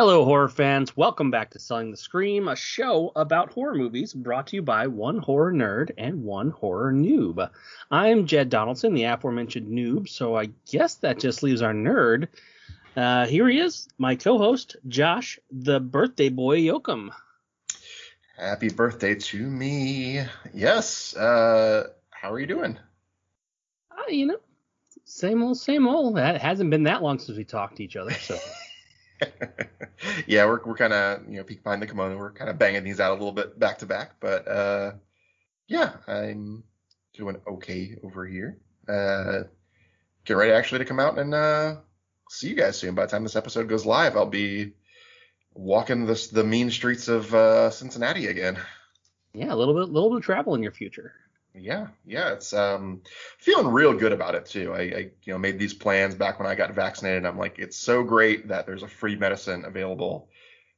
Hello, horror fans. Welcome back to Selling the Scream, a show about horror movies brought to you by one horror nerd and one horror noob. I'm Jed Donaldson, the aforementioned noob, so I guess that just leaves our nerd. Uh, here he is, my co host, Josh, the birthday boy Yoakum. Happy birthday to me. Yes. Uh, how are you doing? Uh, you know, same old, same old. It hasn't been that long since we talked to each other, so. yeah, we're we're kind of you know peek behind the kimono. We're kind of banging these out a little bit back to back, but uh, yeah, I'm doing okay over here. Uh, get ready actually to come out and uh, see you guys soon. By the time this episode goes live, I'll be walking the the mean streets of uh, Cincinnati again. Yeah, a little bit, little bit of travel in your future. Yeah, yeah, it's um feeling real good about it too. I, I you know made these plans back when I got vaccinated. I'm like, it's so great that there's a free medicine available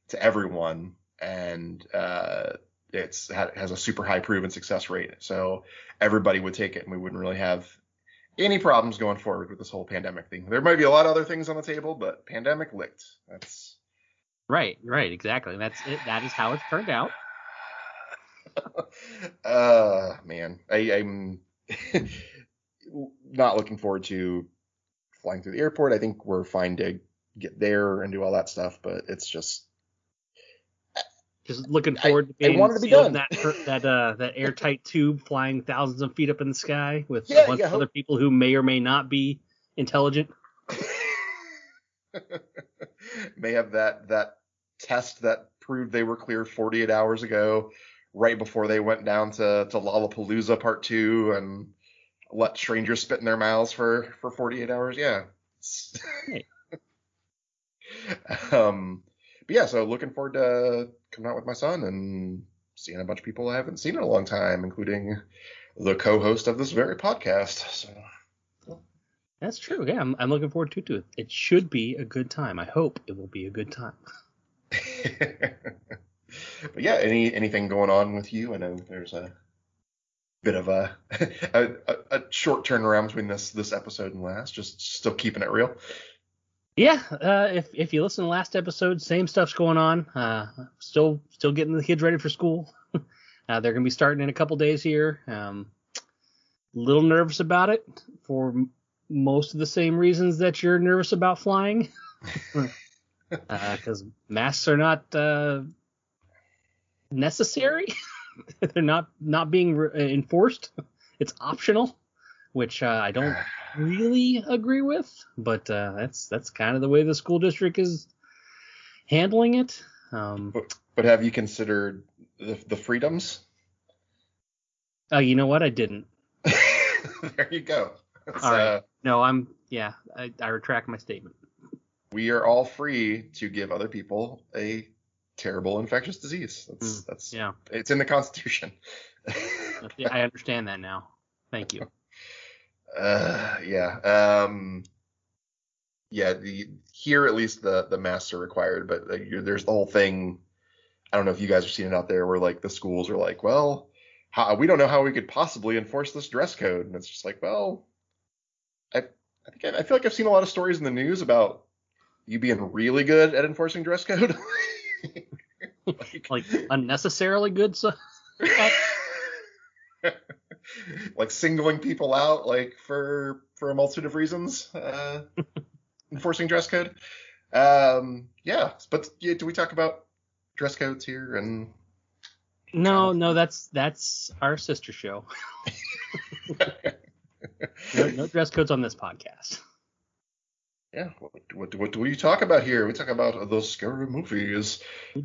to everyone, and uh, it's has a super high proven success rate. So everybody would take it, and we wouldn't really have any problems going forward with this whole pandemic thing. There might be a lot of other things on the table, but pandemic licked. That's right, right, exactly. That's it. That is how it's turned out. Uh man, I, I'm not looking forward to flying through the airport. I think we're fine to get there and do all that stuff, but it's just just looking forward I, to being I wanted to be done. that that uh that airtight tube flying thousands of feet up in the sky with yeah, a bunch yeah, of other people who may or may not be intelligent. may have that that test that proved they were clear 48 hours ago right before they went down to, to Lollapalooza Part Two and let strangers spit in their mouths for for 48 hours. Yeah. um, but yeah, so looking forward to coming out with my son and seeing a bunch of people I haven't seen in a long time, including the co-host of this very podcast. So. That's true. Yeah, I'm, I'm looking forward to it. It should be a good time. I hope it will be a good time. but yeah, any anything going on with you? I know there's a bit of a a, a short turnaround between this this episode and last. Just still keeping it real. Yeah, uh, if if you listen to last episode, same stuff's going on. Uh, still still getting the kids ready for school. uh, they're gonna be starting in a couple days here. Um, little nervous about it for most of the same reasons that you're nervous about flying. Because uh, masks are not uh, necessary. They're not not being re- uh, enforced. It's optional, which uh, I don't really agree with. But uh, that's that's kind of the way the school district is handling it. Um, but, but have you considered the, the freedoms? Oh, you know what? I didn't. there you go. All right. Uh, no, I'm yeah. I, I retract my statement. We are all free to give other people a terrible infectious disease. That's mm, that's yeah. It's in the Constitution. I understand that now. Thank you. Uh, yeah. Um, yeah. The here at least the the masks are required, but uh, there's the whole thing. I don't know if you guys are seeing it out there where like the schools are like, well, how, we don't know how we could possibly enforce this dress code, and it's just like, well, I I think I, I feel like I've seen a lot of stories in the news about you being really good at enforcing dress code. like, like unnecessarily good stuff. like singling people out, like for for a multitude of reasons, uh, enforcing dress code. Um, yeah, but yeah, do we talk about dress codes here and? No, no, that's that's our sister show. no, no dress codes on this podcast yeah, what, what, what do we talk about here? We talk about those scary movies.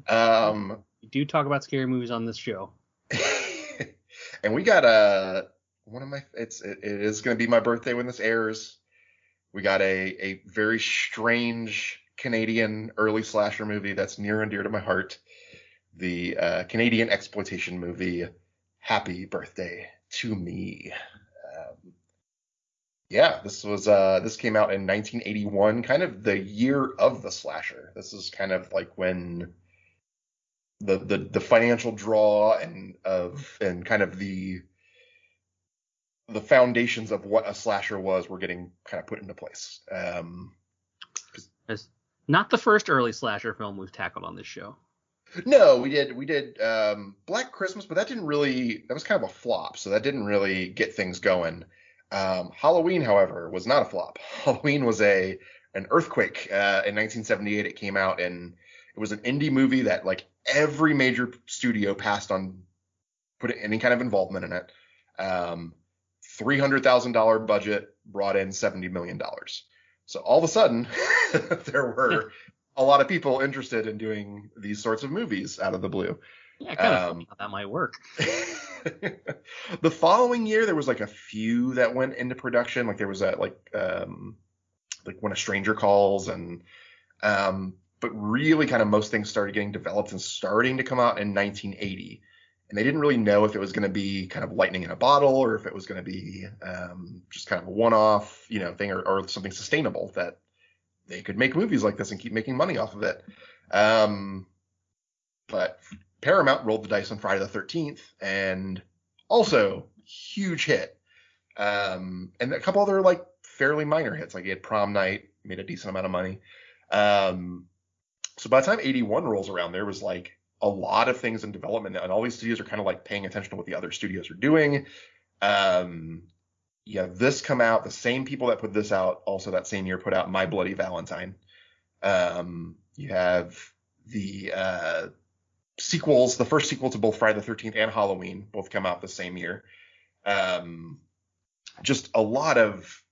Um, we do talk about scary movies on this show. and we got a one of my it's it, it is going to be my birthday when this airs. We got a a very strange Canadian early slasher movie that's near and dear to my heart. The uh, Canadian exploitation movie Happy Birthday to Me. Yeah, this was uh this came out in 1981, kind of the year of the slasher. This is kind of like when the the the financial draw and of and kind of the the foundations of what a slasher was were getting kind of put into place. Um, as Not the first early slasher film we've tackled on this show. No, we did we did um, Black Christmas, but that didn't really that was kind of a flop, so that didn't really get things going. Um, Halloween, however, was not a flop. Halloween was a an earthquake uh, in 1978. It came out and it was an indie movie that like every major studio passed on put any kind of involvement in it. Um, Three hundred thousand dollar budget brought in seventy million dollars. So all of a sudden, there were a lot of people interested in doing these sorts of movies out of the blue. Yeah, kind of um, how that might work. the following year, there was like a few that went into production. Like there was a like um, like when a stranger calls, and um, but really kind of most things started getting developed and starting to come out in 1980 and they didn't really know if it was going to be kind of lightning in a bottle or if it was going to be um, just kind of a one-off, you know, thing or, or, something sustainable that they could make movies like this and keep making money off of it. Um, but Paramount rolled the dice on Friday the 13th and also huge hit. Um, and a couple other like fairly minor hits, like he had Prom Night, made a decent amount of money. Um, so by the time 81 rolls around, there was like a lot of things in development and all these studios are kind of like paying attention to what the other studios are doing. Um, yeah, this come out. The same people that put this out also that same year put out My Bloody Valentine. Um, you have the uh, sequels, the first sequel to both Friday the 13th and Halloween, both come out the same year. Um, just a lot of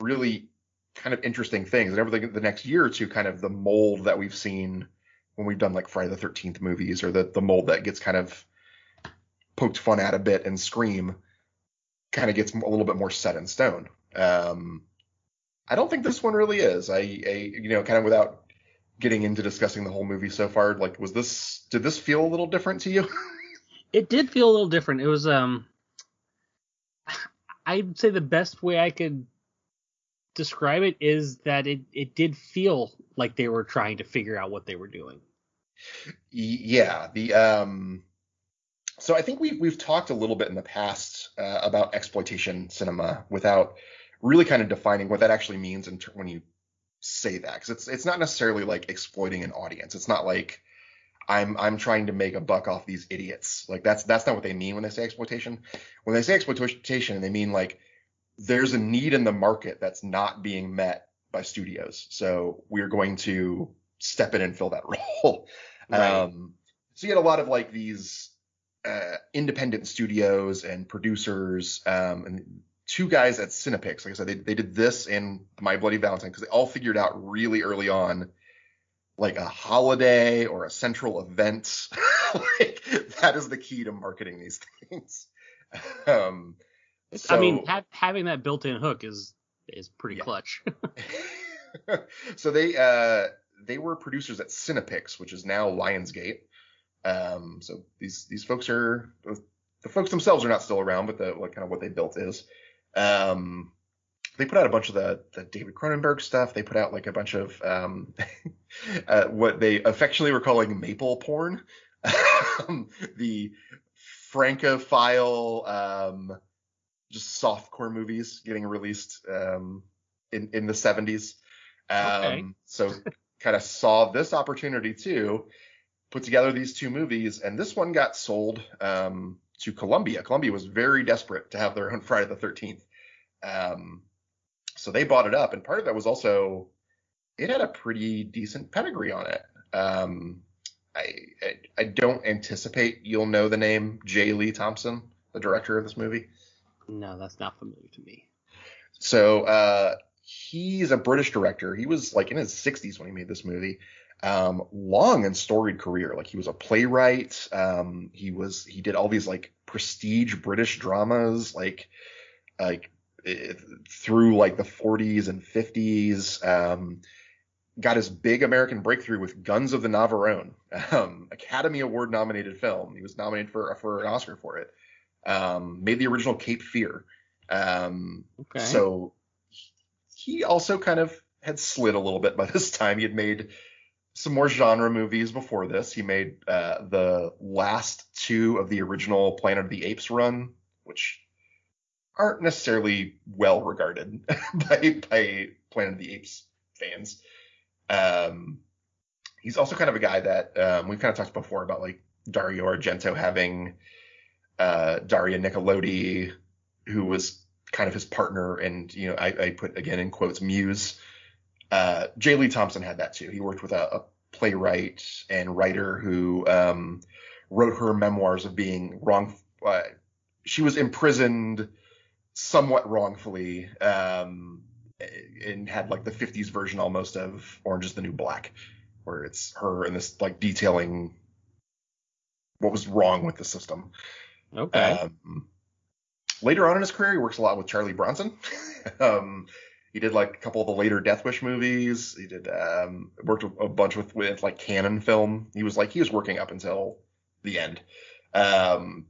really kind of interesting things, and everything the next year or two, kind of the mold that we've seen when we've done like Friday the Thirteenth movies or the the mold that gets kind of poked fun at a bit and Scream kind of gets a little bit more set in stone. Um, I don't think this one really is. I, I, you know, kind of without getting into discussing the whole movie so far, like, was this, did this feel a little different to you? it did feel a little different. It was, um, I'd say the best way I could describe it is that it, it did feel like they were trying to figure out what they were doing. Yeah, the um so I think we we've talked a little bit in the past uh, about exploitation cinema without really kind of defining what that actually means in ter- when you say that because it's it's not necessarily like exploiting an audience. It's not like I'm I'm trying to make a buck off these idiots. Like that's that's not what they mean when they say exploitation. When they say exploitation, they mean like there's a need in the market that's not being met by studios. So we're going to step in and fill that role. Right. Um, so you had a lot of like these uh, independent studios and producers, um, and two guys at Cinepix. Like I said, they, they did this in My Bloody Valentine because they all figured out really early on, like a holiday or a central event. like that is the key to marketing these things. Um, so, I mean, ha- having that built-in hook is is pretty yeah. clutch. so they uh, they were producers at Cinepix, which is now Lionsgate. Um, so these these folks are the folks themselves are not still around, but the what kind of what they built is. Um, they put out a bunch of the, the David Cronenberg stuff. They put out like a bunch of um, uh, what they affectionately were calling maple porn. Um, the Francophile um, just softcore movies getting released um, in in the 70s. Um, okay. So kind of saw this opportunity too, put together these two movies, and this one got sold um, to Columbia. Columbia was very desperate to have their own Friday the 13th. Um, so they bought it up, and part of that was also it had a pretty decent pedigree on it. Um, I, I, I don't anticipate you'll know the name J. Lee Thompson, the director of this movie. No, that's not familiar to me. So uh, he's a British director. He was like in his 60s when he made this movie. Um, long and storied career. Like he was a playwright. Um, he was he did all these like prestige British dramas, like like it, through like the 40s and 50s. Um, got his big American breakthrough with Guns of the Navarone, um, Academy Award nominated film. He was nominated for for an Oscar for it. Um, made the original Cape Fear. Um, okay. So he also kind of had slid a little bit by this time. He had made some more genre movies before this. He made uh, the last two of the original Planet of the Apes run, which aren't necessarily well regarded by, by Planet of the Apes fans. Um, he's also kind of a guy that um, we've kind of talked before about like Dario Argento having uh, Daria Nicolodi, who was kind of his partner, and you know I, I put again in quotes muse. Uh, J. Lee Thompson had that too. He worked with a, a playwright and writer who um, wrote her memoirs of being wrong. Uh, she was imprisoned somewhat wrongfully um, and had like the 50s version almost of Orange is the New Black, where it's her and this like detailing what was wrong with the system. Okay. Um, later on in his career, he works a lot with Charlie Bronson. um, he did like a couple of the later Death Wish movies. He did um, worked a bunch with with like Cannon film. He was like he was working up until the end. Um,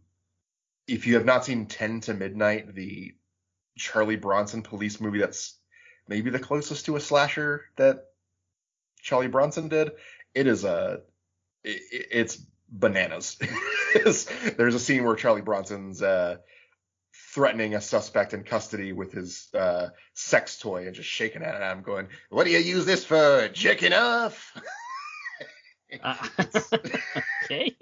if you have not seen Ten to Midnight, the Charlie Bronson police movie that's maybe the closest to a slasher that Charlie Bronson did, it is a it, it's bananas. There's a scene where Charlie Bronson's uh, threatening a suspect in custody with his uh, sex toy and just shaking it at him, going, "What do you use this for? Jerking off?" Uh, okay.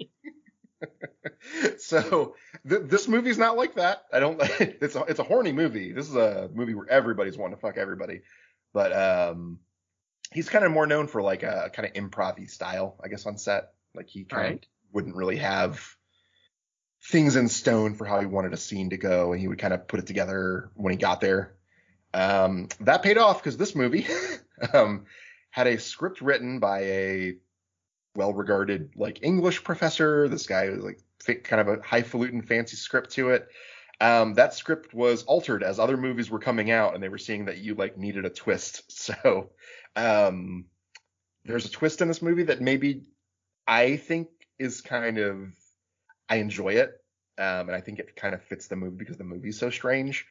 so th- this movie's not like that. I don't. It's a, it's a horny movie. This is a movie where everybody's wanting to fuck everybody, but um, he's kind of more known for like a kind of improv style, I guess, on set. Like he kind of Right. wouldn't really have things in stone for how he wanted a scene to go, and he would kind of put it together when he got there. Um, that paid off because this movie um, had a script written by a well-regarded like English professor. This guy was like kind of a highfalutin, fancy script to it. Um, that script was altered as other movies were coming out, and they were seeing that you like needed a twist. So um, there's a twist in this movie that maybe I think is kind of I enjoy it, um, and I think it kind of fits the movie because the movie's so strange,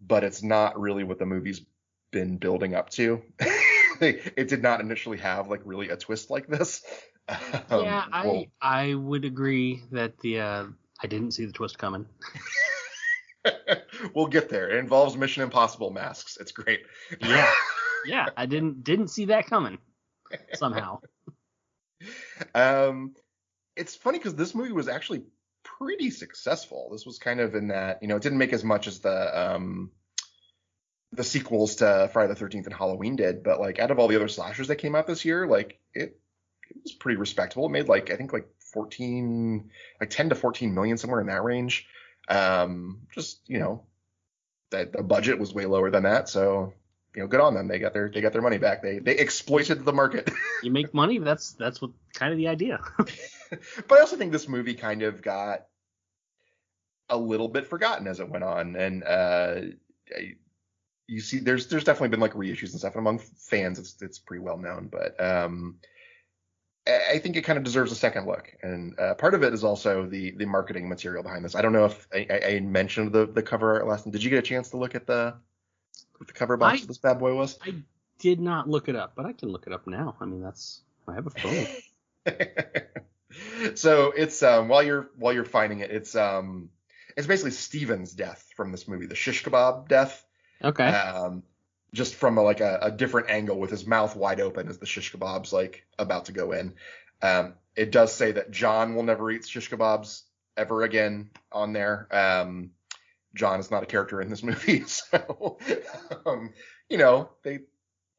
but it's not really what the movie's been building up to. it did not initially have like really a twist like this. Um, yeah, I well, I would agree that the uh, I didn't see the twist coming. we'll get there. It involves Mission Impossible masks. It's great. Yeah. Yeah, I didn't didn't see that coming somehow. um, it's funny because this movie was actually pretty successful. This was kind of in that, you know, it didn't make as much as the um the sequels to Friday the 13th and Halloween did, but like out of all the other slashers that came out this year, like it it was pretty respectable. It made like I think like 14 like 10 to 14 million somewhere in that range. Um just, you know, that the budget was way lower than that, so you know, good on them. They got their they got their money back. They they exploited the market. You make money, that's that's what kind of the idea. but I also think this movie kind of got a little bit forgotten as it went on, and uh, I- you see, there's there's definitely been like reissues and stuff, and among fans, it's it's pretty well known. But um, I think it kind of deserves a second look, and uh, part of it is also the the marketing material behind this. I don't know if I, I, mentioned the the cover art last time. Did you get a chance to look at the what the cover box I- of this bad boy was? I did not look it up, but I can look it up now. I mean, that's I have a phone. so it's um while you're while you're finding it, it's um it's basically Steven's death from this movie, the shish kebab death. Okay. Um just from a, like a, a different angle with his mouth wide open as the shish kebab's like about to go in. Um it does say that John will never eat shish kebabs ever again on there. Um John is not a character in this movie, so um, you know, they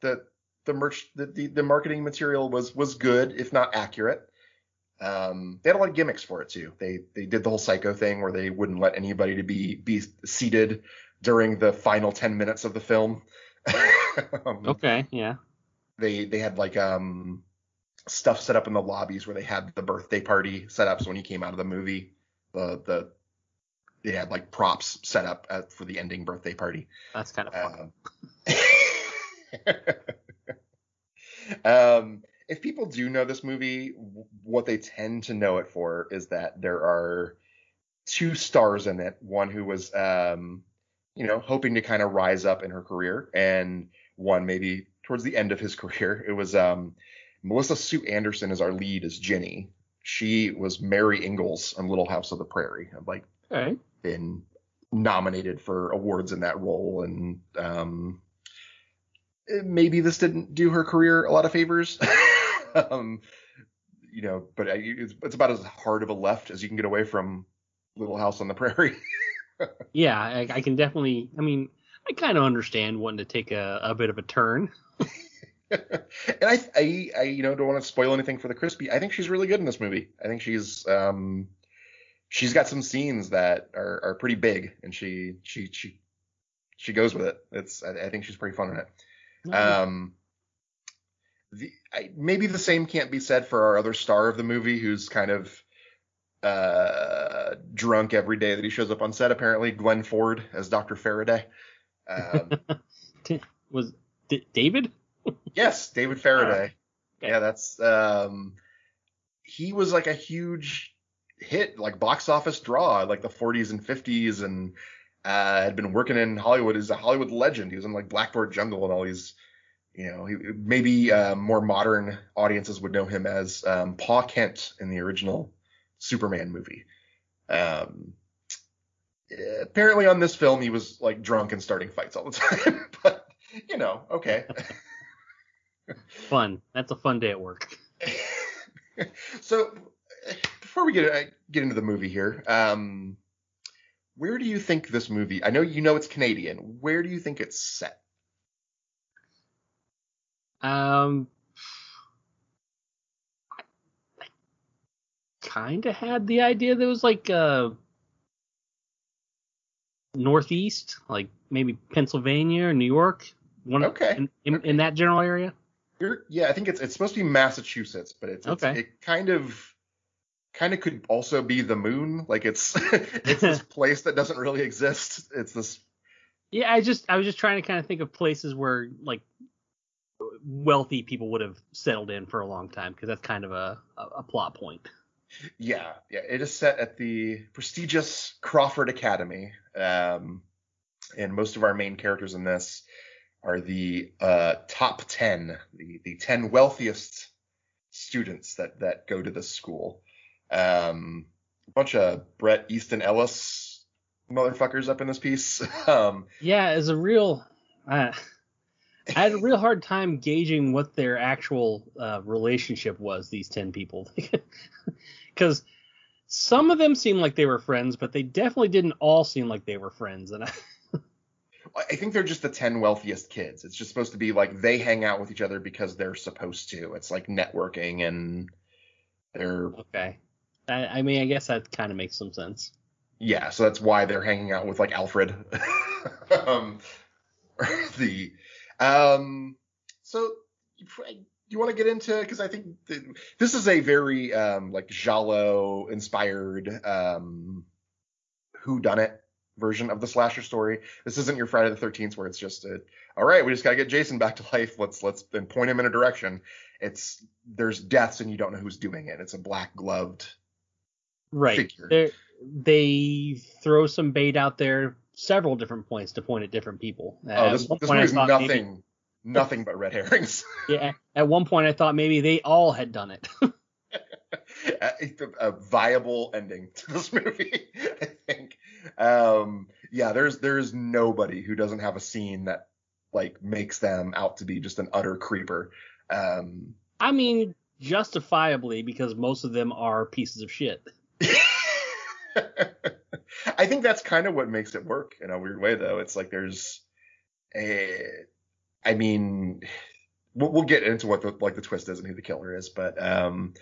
the the merch the, the, the marketing material was was good, if not accurate. Um, they had a lot of gimmicks for it too. They they did the whole psycho thing where they wouldn't let anybody to be be seated during the final ten minutes of the film. Um, okay. Yeah. They they had like um stuff set up in the lobbies where they had the birthday party set up. So when he came out of the movie, the the they had like props set up at, for the ending birthday party. That's kind of fun. Um, um, if people do know this movie, what they tend to know it for is that there are two stars in it. One who was, um, you know, hoping to kind of rise up in her career, and one maybe towards the end of his career. It was um, Melissa Sue Anderson is our lead as Jenny. She was Mary Ingalls on Little House of the Prairie. I've like okay. been nominated for awards in that role and um maybe this didn't do her career a lot of favors. um, you know, but it's, it's about as hard of a left as you can get away from Little House on the Prairie. yeah, I, I, can definitely. I mean, I kind of understand wanting to take a, a bit of a turn. and I, I, I, you know, don't want to spoil anything for the crispy. I think she's really good in this movie. I think she's, um, she's got some scenes that are, are pretty big, and she, she, she, she goes with it. It's, I, I think she's pretty fun in it. Mm-hmm. Um, the, I, maybe the same can't be said for our other star of the movie, who's kind of uh, drunk every day that he shows up on set. Apparently, Glenn Ford as Dr. Faraday. Um, was D- David? yes, David Faraday. Oh, okay. Yeah, that's um, he was like a huge hit, like box office draw, like the 40s and 50s, and uh, had been working in Hollywood as a Hollywood legend. He was in like Blackboard Jungle and all these, you know, he, maybe uh, more modern audiences would know him as um, Pa Kent in the original Superman movie. Um, apparently on this film he was like drunk and starting fights all the time, but you know, okay. fun. That's a fun day at work. so before we get uh, get into the movie here, um, where do you think this movie? I know you know it's Canadian. Where do you think it's set? Um, I kind of had the idea that it was like uh northeast, like maybe Pennsylvania or New York. One okay. In, in, okay. in that general area. You're, yeah, I think it's it's supposed to be Massachusetts, but it's, it's okay. it kind of kind of could also be the moon. Like it's it's this place that doesn't really exist. It's this. Yeah, I just I was just trying to kind of think of places where like wealthy people would have settled in for a long time because that's kind of a, a, a plot point. Yeah, yeah. It is set at the prestigious Crawford Academy, um, and most of our main characters in this are the uh, top ten, the the ten wealthiest students that that go to this school. Um, a bunch of Bret Easton Ellis motherfuckers up in this piece. um, yeah, it's a real. Uh, I had a real hard time gauging what their actual uh, relationship was. These ten people, because some of them seemed like they were friends, but they definitely didn't all seem like they were friends. And I, I think they're just the 10 wealthiest kids. It's just supposed to be like they hang out with each other because they're supposed to. It's like networking and they're. Okay. I, I mean, I guess that kind of makes some sense. Yeah, so that's why they're hanging out with like Alfred. um, the um, so you want to get into because I think this is a very um, like giallo inspired um, who done it version of the slasher story. This isn't your Friday the 13th where it's just a, all right, we just got to get Jason back to life. Let's let's then point him in a direction. It's there's deaths and you don't know who's doing it. It's a black gloved right. figure they They throw some bait out there, several different points to point at different people. Oh, this, this movie's nothing, maybe, nothing but red herrings. yeah. At one point, I thought maybe they all had done it. a, a, viable ending to this movie, I think. Um, yeah, there's there's nobody who doesn't have a scene that like makes them out to be just an utter creeper. Um, I mean, justifiably because most of them are pieces of shit. I think that's kind of what makes it work in a weird way, though. It's like there's a, I mean, we'll, we'll get into what the like the twist is and who the killer is, but um,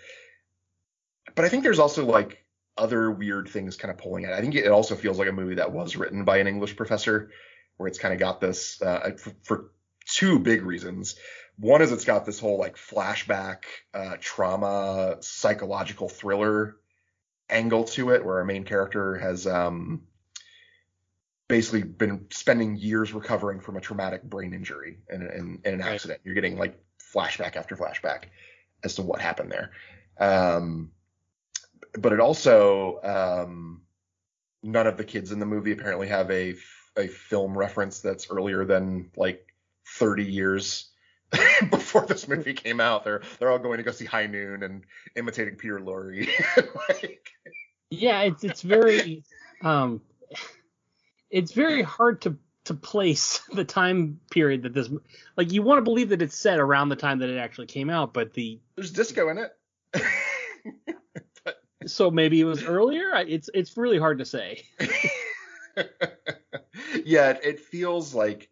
but I think there's also like other weird things kind of pulling. It. I think it also feels like a movie that was written by an English professor, where it's kind of got this uh, for, for two big reasons. One is it's got this whole like flashback, uh, trauma, psychological thriller angle to it where our main character has um, basically been spending years recovering from a traumatic brain injury in, in, in an right. accident. You're getting like flashback after flashback as to what happened there. Um, but it also um, none of the kids in the movie apparently have a a film reference that's earlier than like 30 years before this movie came out. They're they're all going to go see High Noon and imitating Peter Lorre. like, yeah, it's it's very um, it's very hard to to place the time period that this like you want to believe that it's set around the time that it actually came out, but the There's disco in it. so maybe it was earlier. It's it's really hard to say. yeah, it feels like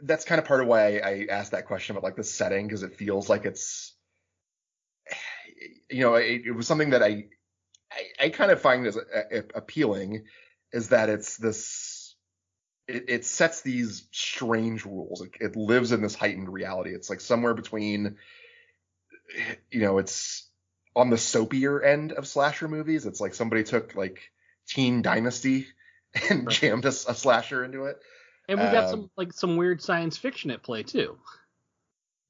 that's kind of part of why I, I asked that question about like the setting because it feels like it's you know it, it was something that I I, I kind of find as a, a- appealing is that it's this it, it sets these strange rules. It, it lives in this heightened reality. It's like somewhere between you know it's on the soapier end of slasher movies. It's like somebody took like Teen Dynasty and jammed a slasher into it. And we got Um, some like some weird science fiction at play too.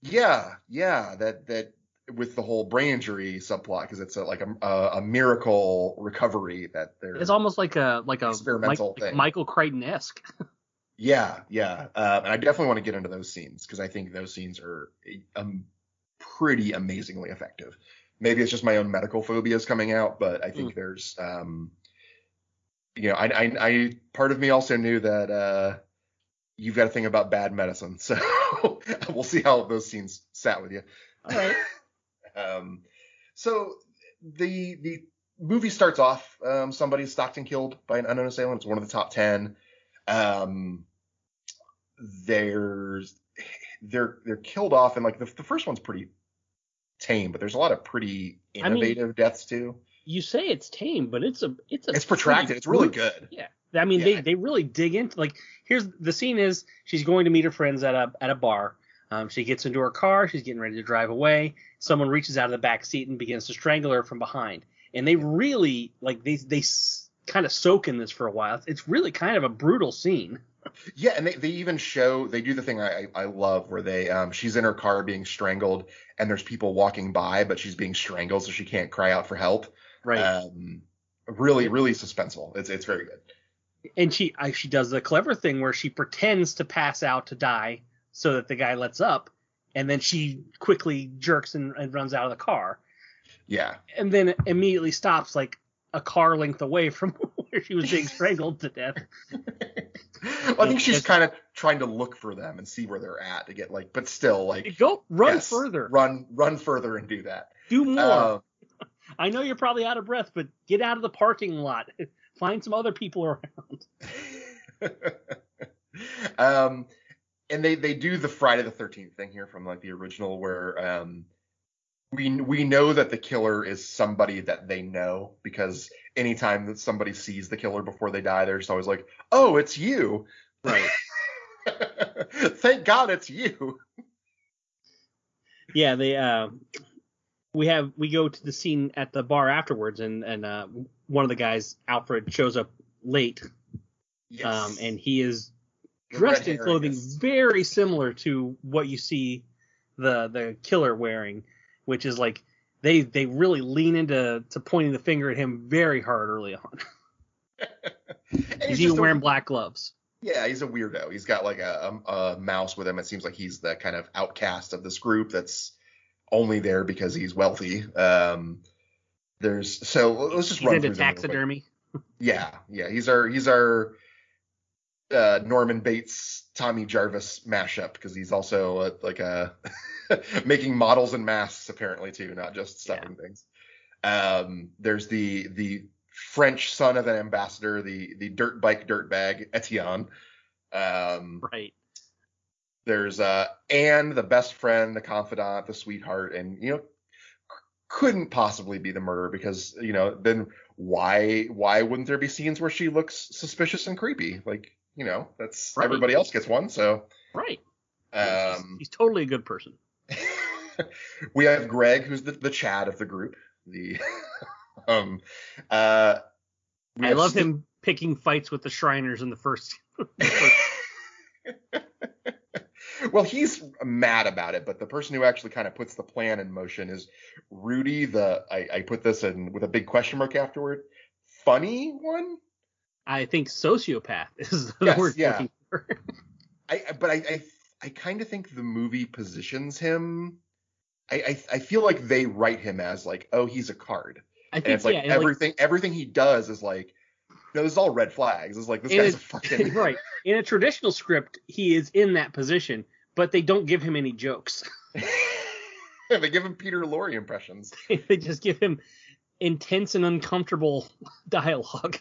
Yeah, yeah, that that with the whole brain injury subplot because it's a, like a, a a miracle recovery that they're It's almost like a like a Experimental Mike- like thing. Michael Crichton esque. yeah yeah uh, and I definitely want to get into those scenes because I think those scenes are um pretty amazingly effective. Maybe it's just my own medical phobias coming out, but I think there's um you know I, I I part of me also knew that uh you've got a thing about bad medicine, so we'll see how those scenes sat with you. All right. Um, so the the movie starts off. Um, somebody's stalked and killed by an unknown assailant. It's one of the top ten. Um, there's they're they're killed off, and like the, the first one's pretty tame, but there's a lot of pretty I mean- innovative deaths too. You say it's tame, but it's a it's a It's protracted. It's really good. Yeah. I mean, Yeah. they they really dig into like here's the scene is she's going to meet her friends at a at a bar. Um, she gets into her car. She's getting ready to drive away. Someone reaches out of the back seat and begins to strangle her from behind. And they really like they they s- kind of soak in this for a while. It's really kind of a brutal scene. Yeah, and they, they even show they do the thing I, I I love where they um she's in her car being strangled and there's people walking by but she's being strangled so she can't cry out for help. Right. Um, really really suspenseful. It's it's very good. and she I, she does the clever thing where she pretends to pass out to die so that the guy lets up, and then she quickly jerks and, and runs out of the car, Yeah. and then immediately stops like a car length away from where she was being strangled to death. well, I think she's kind of trying to look for them and see where they're at to get like, but still like Go run yes, further, run run further and do that. do more. Um, I know you're probably out of breath, but get out of the parking lot. Find some other people around. um, and they they do the Friday the Thirteenth thing here from like the original, where um, we we know that the killer is somebody that they know because anytime that somebody sees the killer before they die, they're just always like, "Oh, it's you." Right. Thank God it's you. Yeah, they uh we have we go to the scene at the bar afterwards and and uh one of the guys, Alfred, shows up late. Yes. Um and he is dressed in clothing is- very similar to what you see the the killer wearing, which is like they they really lean into to pointing the finger at him very hard early on. He's even a- wearing black gloves. Yeah, he's a weirdo. He's got like a, a, a mouse with him. It seems like he's the kind of outcast of this group that's only there because he's wealthy. Um, there's so let's just He's run into through them real quick. taxidermy. Yeah, yeah, he's our he's our uh, Norman Bates Tommy Jarvis mashup because he's also uh like a making models and masks apparently too, not just stuffing things. Um, there's the the French son of an ambassador, the the dirt bike dirt bag Etienne. Um, Right. There's uh Anne, the best friend, the confidant, the sweetheart, and you know couldn't possibly be the murderer because you know then why why wouldn't there be scenes where she looks suspicious and creepy? Like you know that's Right. everybody else gets one. So Right. um, he's totally a good person. we have Greg, who's the the Chad of the group. The um uh I love Sti- him picking fights with the Shriners in the first. well, he's mad about it, but the person who actually kind of puts the plan in motion is Rudy. The I, I put this in with a big question mark afterward. Funny one. I think sociopath is the Yes, word yeah. I but I I, I kind of think the movie positions him. I, I I feel like they write him as like oh he's a card, I and think it's like yeah, and, like, everything everything he does is like No, this is all red flags. It's like this guy's a- a fucking right. In a traditional script, he is in that position, but they don't give him any jokes. they give him Peter Lorre impressions. they just give him intense and uncomfortable dialogue.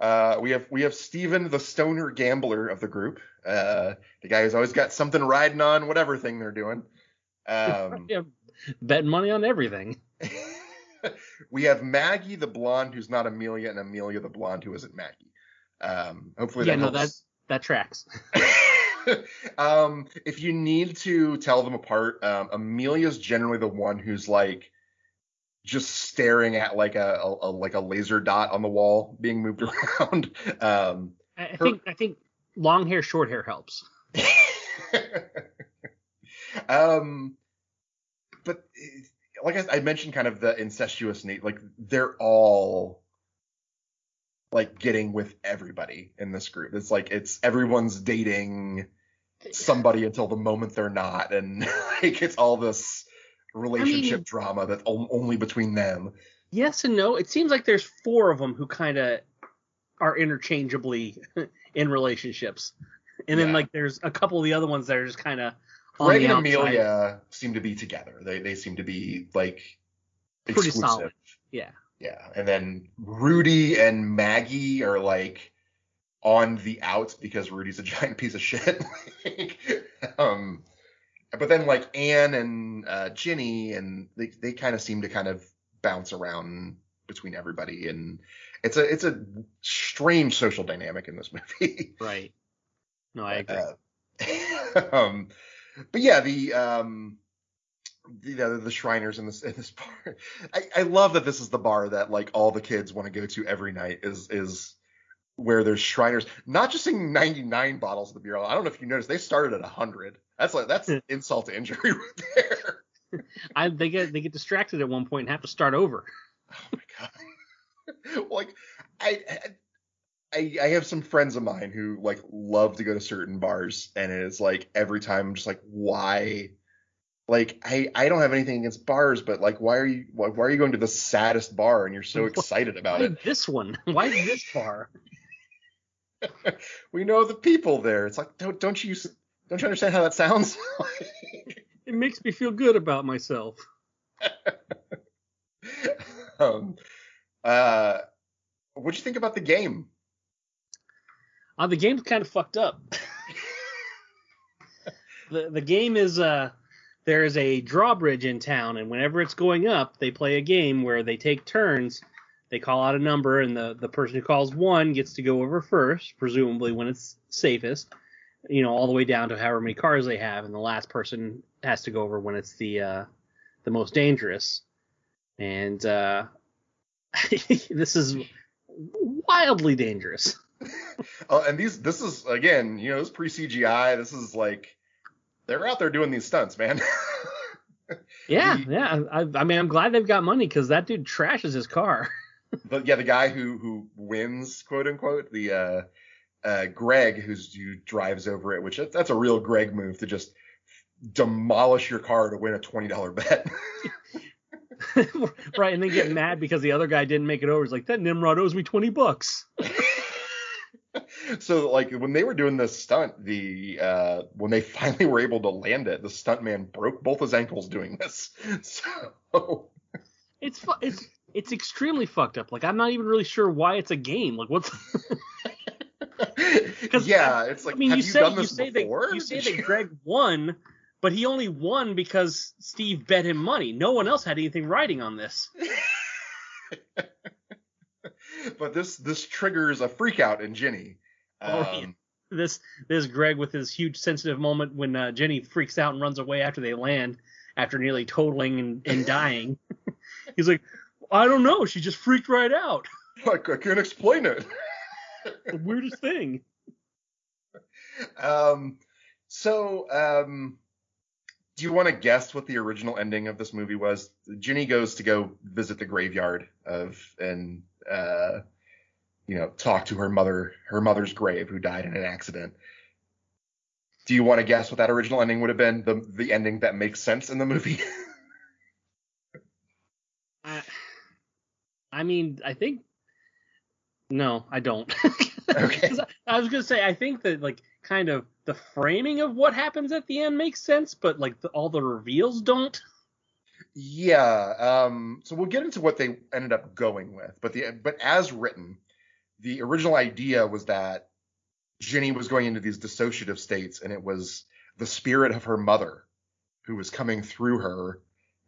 uh, we have we have Steven, the stoner gambler of the group. Uh, the guy who's always got something riding on whatever thing they're doing. Um, yeah, betting money on everything. we have Maggie, the blonde, who's not Amelia, and Amelia, the blonde, who isn't Maggie. Um, hopefully Yeah, that no, helps. That tracks. um, if you need to tell them apart, um, Amelia's generally the one who's like just staring at like a, a, a like a laser dot on the wall being moved around. Um, I, I think I think long hair, short hair helps. um, but like I, I mentioned, kind of the incestuous Nate, like they're all like getting with everybody in this group. It's like it's everyone's dating somebody until the moment they're not, and like it's all this relationship mean- drama that's on- only between them. Yes and no. It seems like there's four of them who kind of are interchangeably in relationships, and then Yeah. like there's a couple of the other ones that are just kind of Greg and outside. Amelia seem to be together. They they seem to be like Pretty solid. Yeah. Yeah, and then Rudy and Maggie are like on the outs because Rudy's a giant piece of shit. um, but then like Anne and uh, Ginny and they they kind of seem to kind of bounce around between everybody, and it's a it's a strange social dynamic in this movie. Right. No, I agree. Uh, um, but yeah, the um, the, the the Shriners in this in this bar. I, I love that this is the bar that like all the kids want to go to every night. Is is where there's Shriners, not just in 99 bottles of the beer. I don't know if you noticed, they started at 100. That's like that's hmm. insult to injury right there. I they get they get distracted at one point and have to start over. Oh my god. like I, I I have some friends of mine who like love to go to certain bars and it is like every time I'm just like why like I I don't have anything against bars but like why are you why, why are you going to the saddest bar and you're so excited about Why it? this one? Why this bar? We know the people there. It's like don't don't you don't you understand how that sounds? It makes me feel good about myself. um uh what'd you think about the game? Uh, the game's kind of fucked up. the the game is uh there is a drawbridge in town, and whenever it's going up, they play a game where they take turns. They call out a number, and the the person who calls one gets to go over first, presumably when it's safest. You know, all the way down to however many cars they have, and the last person has to go over when it's the uh, the most dangerous. And uh, this is wildly dangerous. Oh, and these this is again, you know, this pre CGI. This is like they're out there doing these stunts, man. Yeah, yeah. I, I mean, I'm glad they've got money because that dude trashes his car. but yeah, the guy who who wins, quote unquote, the uh, uh, Greg, who's who drives over it, which that's a real Greg move to just demolish your car to win a twenty dollar bet. right, and then get mad because the other guy didn't make it over. He's like, that Nimrod owes me 20 bucks. So like when they were doing this stunt, the uh, when they finally were able to land it, the stuntman broke both his ankles doing this. So It's fu- it's it's extremely fucked up. Like I'm not even really sure why it's a game. Like what's Cause, yeah, it's like I mean, have you, you, say done you say before? that you say that Greg won, but he only won because Steve bet him money. No one else had anything riding on this. but this this triggers a freak out in Ginny. Oh, Um. This this Greg with his huge sensitive moment when uh, Jenny freaks out and runs away after they land after nearly totaling and, and dying. He's like, I don't know. She just freaked right out. Like I can't explain it. The weirdest thing. Um, so um, do you want to guess what the original ending of this movie was? Ginny goes to go visit the graveyard of and uh, you know talk to her mother, her mother's grave, who died in an accident. Do you want to guess what that original ending would have been? The the ending that makes sense in the movie. I, I mean, I think No, I don't. Okay. I I was gonna say I think that like kind of the framing of what happens at the end makes sense, but like the, all the reveals don't. Yeah. Um, so we'll get into what they ended up going with, but the but as written, the original idea was that Ginny was going into these dissociative states, and it was the spirit of her mother who was coming through her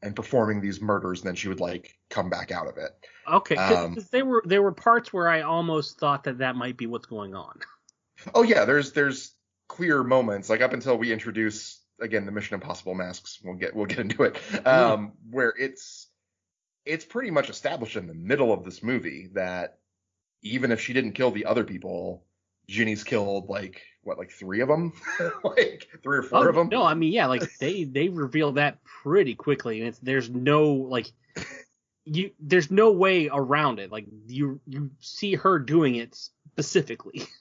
and performing these murders, and then she would like come back out of it. Okay, 'cause- Um, 'cause there were there were parts where I almost thought that that might be what's going on. Oh yeah, there's there's clear moments like up until we introduce again the Mission Impossible masks. We'll get we'll get into it. Um, where it's it's pretty much established in the middle of this movie that even if she didn't kill the other people, Ginny's killed like what like three of them, like three or four Oh, of them. No, I mean yeah, like they they reveal that pretty quickly, and it's there's no like you there's no way around it. Like you you see her doing it specifically.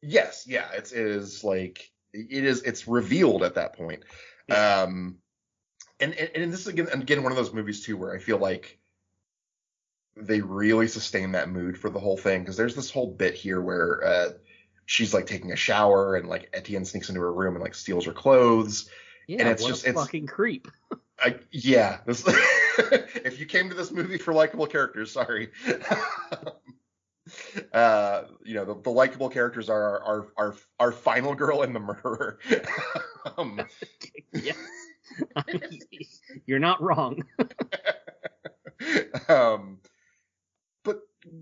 Yes, yeah, it's it is like it is it's revealed at that point. Yeah. Um and, and and this is again again one of those movies too where I feel like they really sustain that mood for the whole thing because there's this whole bit here where uh she's like taking a shower and like Etienne sneaks into her room and like steals her clothes. Yeah, it's what just- it's- fucking creep. I yeah, this if you came to this movie for likable characters, sorry. uh, you know, the, the likable characters are our, our our final girl and the murderer. um, yeah. You're not wrong. um,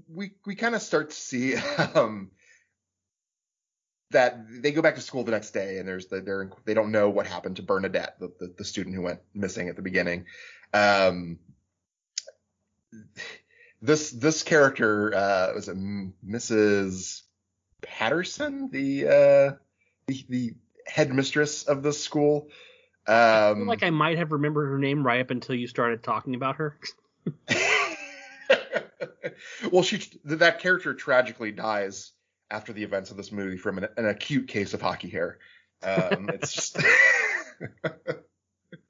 we we kind of start to see um, that they go back to school the next day, and there's the, they're they don't know what happened to Bernadette, the, the, the student who went missing at the beginning. Um, this this character uh, was it Mrs. Patterson, the uh, the, the headmistress of the school. I Um, feel like I might have remembered her name right up until you started talking about her. well, she that character tragically dies after the events of this movie from an, an acute case of hockey hair. Um, it's just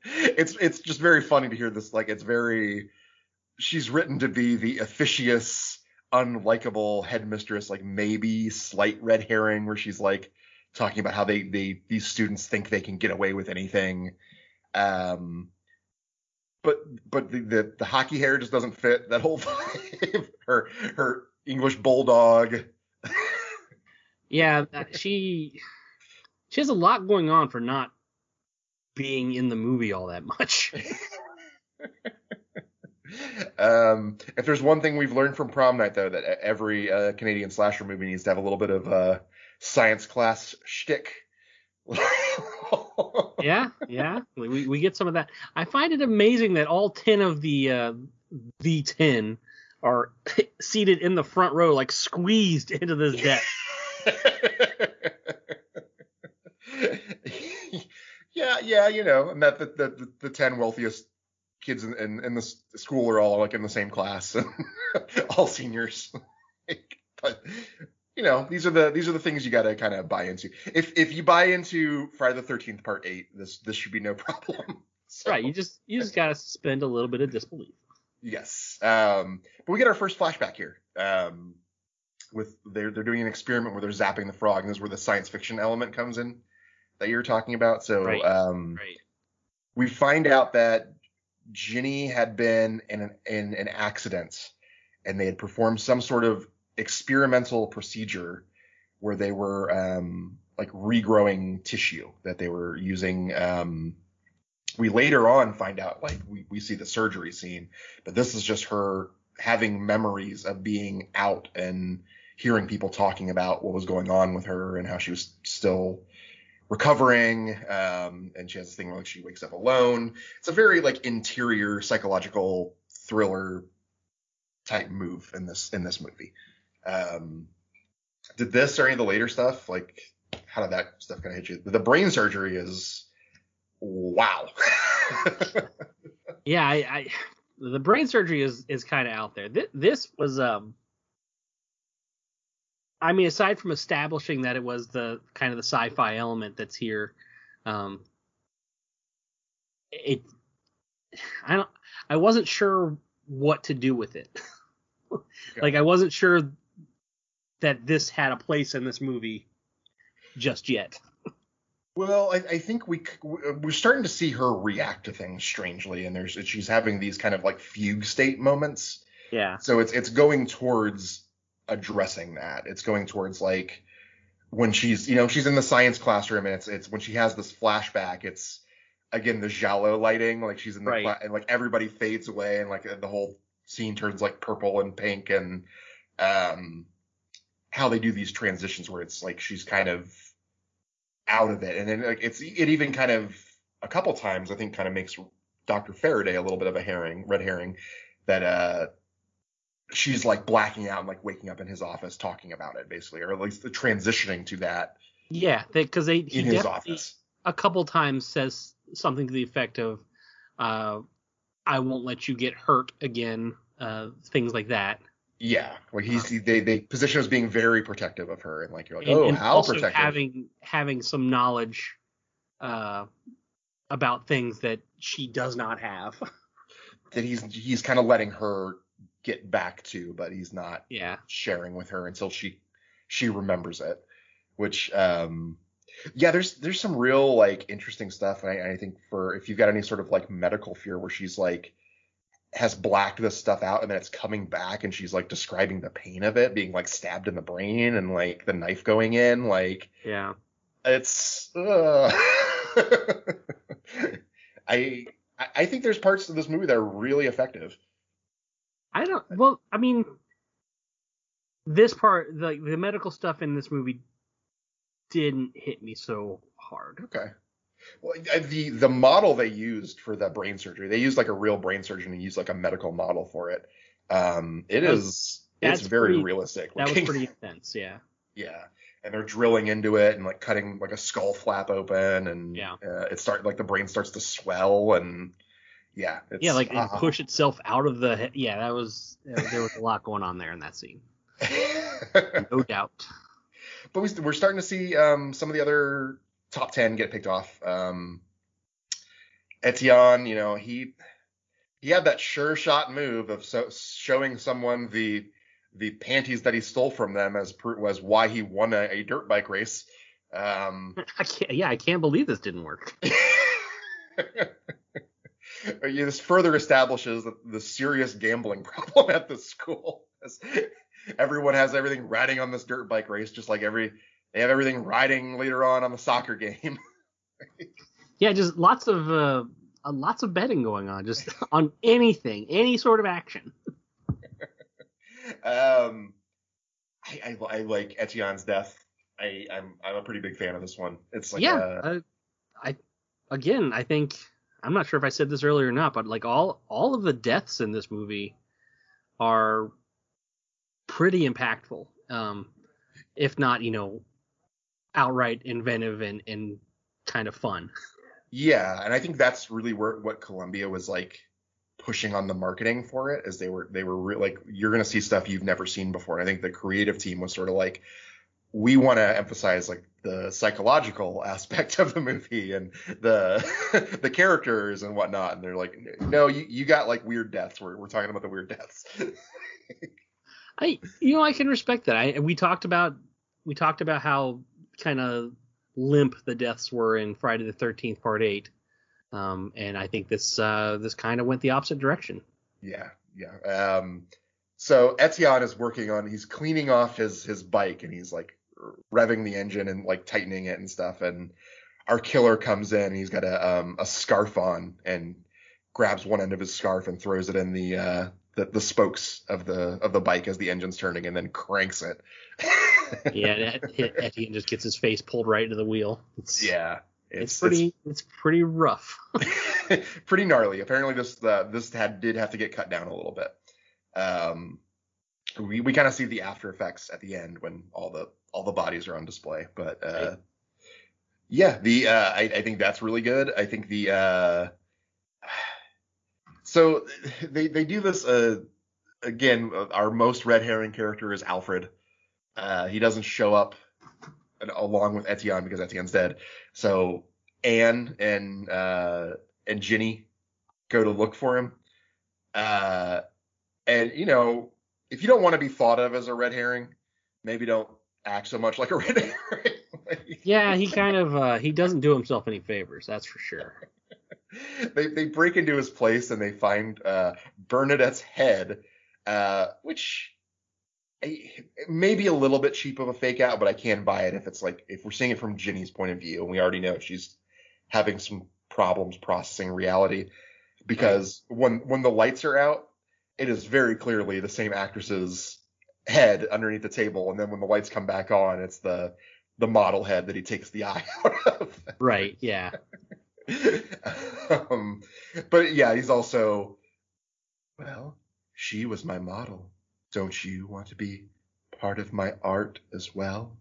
it's it's just very funny to hear this. Like it's very she's written to be the officious, unlikable headmistress, like maybe slight red herring, where she's like talking about how they they these students think they can get away with anything. Um, but but the, the the hockey hair just doesn't fit that whole vibe. her her English bulldog. Yeah, that- she she has a lot going on for not being in the movie all that much. um, if there's one thing we've learned from prom night though, that every uh, Canadian slasher movie needs to have a little bit of uh, science class shtick. Yeah, yeah, we we get some of that. I find it amazing that all ten of the uh, the ten are seated in the front row, like squeezed into this deck. yeah, yeah, you know, and that the the, the ten wealthiest kids in, in, in the school are all like in the same class, all seniors. You know, these are the these are the things you got to kind of buy into. If if you buy into Friday the Thirteenth Part Eight, this this should be no problem. So, Right, you just you just gotta suspend a little bit of disbelief. Yes. Um, but we get our first flashback here. Um, with they're they're doing an experiment where they're zapping the frog, and this is where the science fiction element comes in that you were talking about. So Right. um, Right. we find out that Ginny had been in an, in an accident, and they had performed some sort of experimental procedure where they were um, like regrowing tissue that they were using. Um, we later on find out like we, we see the surgery scene, but this is just her having memories of being out and hearing people talking about what was going on with her and how she was still recovering. Um, and she has this thing where like she wakes up alone. It's a very like interior psychological thriller type move in this in this movie. Um, did this or any of the later stuff like how did that stuff kind of hit you? The brain surgery is wow. Yeah, I, I the brain surgery is is kind of out there. This, this was um I mean aside from establishing that it was the kind of the sci-fi element that's here um it I don't I wasn't sure what to do with it. like I wasn't sure that this had a place in this movie just yet. Well, I, I think we we're starting to see her react to things strangely, and there's she's having these kind of like fugue state moments. Yeah. So it's it's going towards addressing that. It's going towards like when she's you know she's in the science classroom and it's it's when she has this flashback. It's again the giallo lighting, like she's in the Right. cla- and like everybody fades away and like the whole scene turns like purple and pink and um how they do these transitions where it's like she's kind of out of it and then like it's it even kind of a couple times I think kind of makes Dr. Faraday a little bit of a herring, red herring that uh she's like blacking out and like waking up in his office talking about it basically or at least the transitioning to that Yeah, because they, he in his office. a couple times says something to the effect of, uh, "I won't let you get hurt again," uh, things like that. Yeah, like he's they they position as being very protective of her and like you're like and, oh and how also protective? having having some knowledge uh, about things that she does not have. that he's he's kind of letting her get back to but he's not yeah, sharing with her until she she remembers it which um yeah there's there's some real like interesting stuff and I, I think for if you've got any sort of like medical fear where she's like has blacked this stuff out and then it's coming back and she's like describing the pain of it being like stabbed in the brain and like the knife going in like yeah. it's uh, I I- I think there's parts of this movie that are really effective I don't. Well, I mean, this part, the the medical stuff in this movie, didn't hit me so hard. Okay. Well, uh, the the model they used for the brain surgery, they used like a real brain surgeon and used like a medical model for it. Um, it That is was- it's very pretty- realistic. That was pretty intense. Yeah. yeah, and they're drilling into it and like cutting like a skull flap open, and Yeah. uh, it start like the brain starts to swell, and yeah, it's, yeah, like uh, push itself out of the. he- Yeah, that was there was a lot going on there in that scene, no doubt. but we, we're starting to see um, some of the other top 10 get picked off. Um, Etienne, you know, he he had that sure shot move of so, showing someone the the panties that he stole from them as was why he won a, a dirt bike race. Um, I. Yeah, I can't believe this didn't work. this further establishes the, the serious gambling problem at the school. Everyone has everything riding on this dirt bike race, just like every they have everything riding later on on the soccer game. Yeah, just lots of uh, lots of betting going on, just on anything, any sort of action. um, I, I, I like Etienne's death. I, I'm I'm a pretty big fan of this one. It's like yeah, uh, uh, I again, I think I'm not sure if I said this earlier or not, but like all all of the deaths in this movie are pretty impactful. Um, if not, you know, outright inventive and and kind of fun. Yeah, and I think that's really where what Columbia was like pushing on the marketing for it, as they were they were re- like you're gonna see stuff you've never seen before. And I think the creative team was sort of like, we want to emphasize like the psychological aspect of the movie and the the characters and whatnot. And they're like, no, you you got like weird deaths. We're we're talking about the weird deaths. I you know I can respect that. I we talked about we talked about how kind of limp the deaths were in Friday the Thirteenth Part Eight, um, and I think this uh, this kind of went the opposite direction. Yeah, yeah. Um, so Etienne is working on he's cleaning off his his bike and he's like revving the engine and like tightening it and stuff. And our killer comes in he's got a um a scarf on and grabs one end of his scarf and throws it in the uh the, the spokes of the of the bike as the engine's turning and then cranks it. Yeah, Etienne just gets his face pulled right into the wheel. It's, yeah. it's, pretty it's, pretty rough. pretty gnarly. Apparently, this uh, this had did have to get cut down a little bit. Um, we we kind of see the after effects at the end when all the all the bodies are on display. But uh, Right. yeah, the uh, I, I think that's really good. I think the uh, so they they do this uh, again. Our most red herring character is Alfred. Uh, he doesn't show up along with Etienne because Etienne's dead. So Anne and uh, and Ginny go to look for him. Uh, and you know, if you don't want to be thought of as a red herring, maybe don't act so much like a red herring. yeah, he kind of uh, he doesn't do himself any favors, that's for sure. they they break into his place and they find uh, Bernadette's head, uh, which maybe a little bit cheap of a fake out, but I can buy it if it's like if we're seeing it from Ginny's point of view, and we already know she's having some problems processing reality because right. when when the lights are out, it is very clearly the same actress's head underneath the table, and then when the lights come back on, it's the the model head that he takes the eye out of. Right. Yeah. um, but yeah, he's also well, she was my model. Don't you want to be part of my art as well?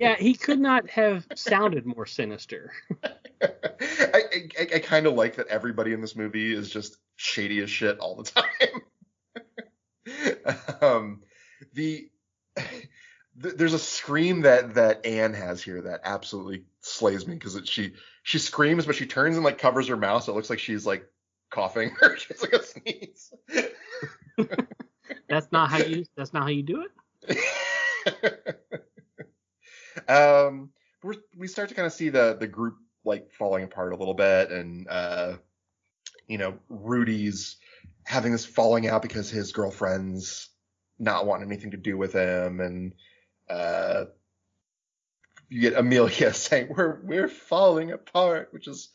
yeah, he could not have sounded more sinister. I, I, I kind of like that everybody in this movie is just shady as shit all the time. um, the there's a scream that that Anne has here that absolutely slays me because she she screams but she turns and like covers her mouth so it looks like she's like coughing or she's like a sneeze. that's not how you that's not how you do it. um, we we start to kind of see the the group like falling apart a little bit and uh, you know Rudy's having this falling out because his girlfriend's not wanting anything to do with him and uh, you get Amelia saying we're we're falling apart, which is,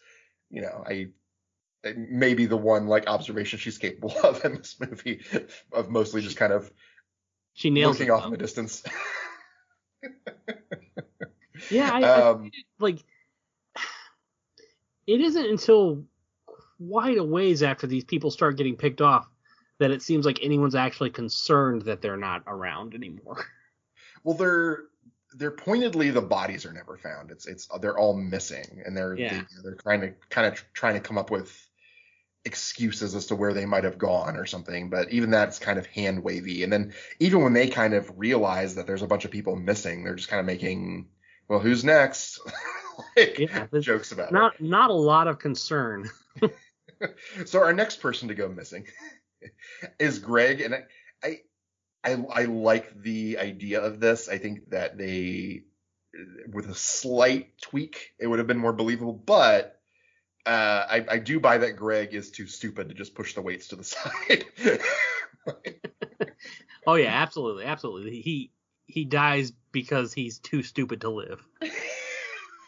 you know, I maybe the one like observation she's capable of in this movie of mostly just kind of she nails looking off in the distance. yeah, I, um, I, like it isn't until quite a ways after these people start getting picked off that it seems like anyone's actually concerned that they're not around anymore. Well, they're they're pointedly the bodies are never found. It's it's they're all missing, and they're yeah. they, are trying to kind of trying to come up with excuses as to where they might have gone or something. But even that's kind of hand wavy. And then even when they kind of realize that there's a bunch of people missing, they're just kind of making, well, who's next? like, yeah, jokes about not it. not a lot of concern. so our next person to go missing is Greg, and I, I I, I like the idea of this. I think that they, with a slight tweak, it would have been more believable. But uh, I, I do buy that Greg is too stupid to just push the weights to the side. oh yeah, absolutely, absolutely. He he dies because he's too stupid to live.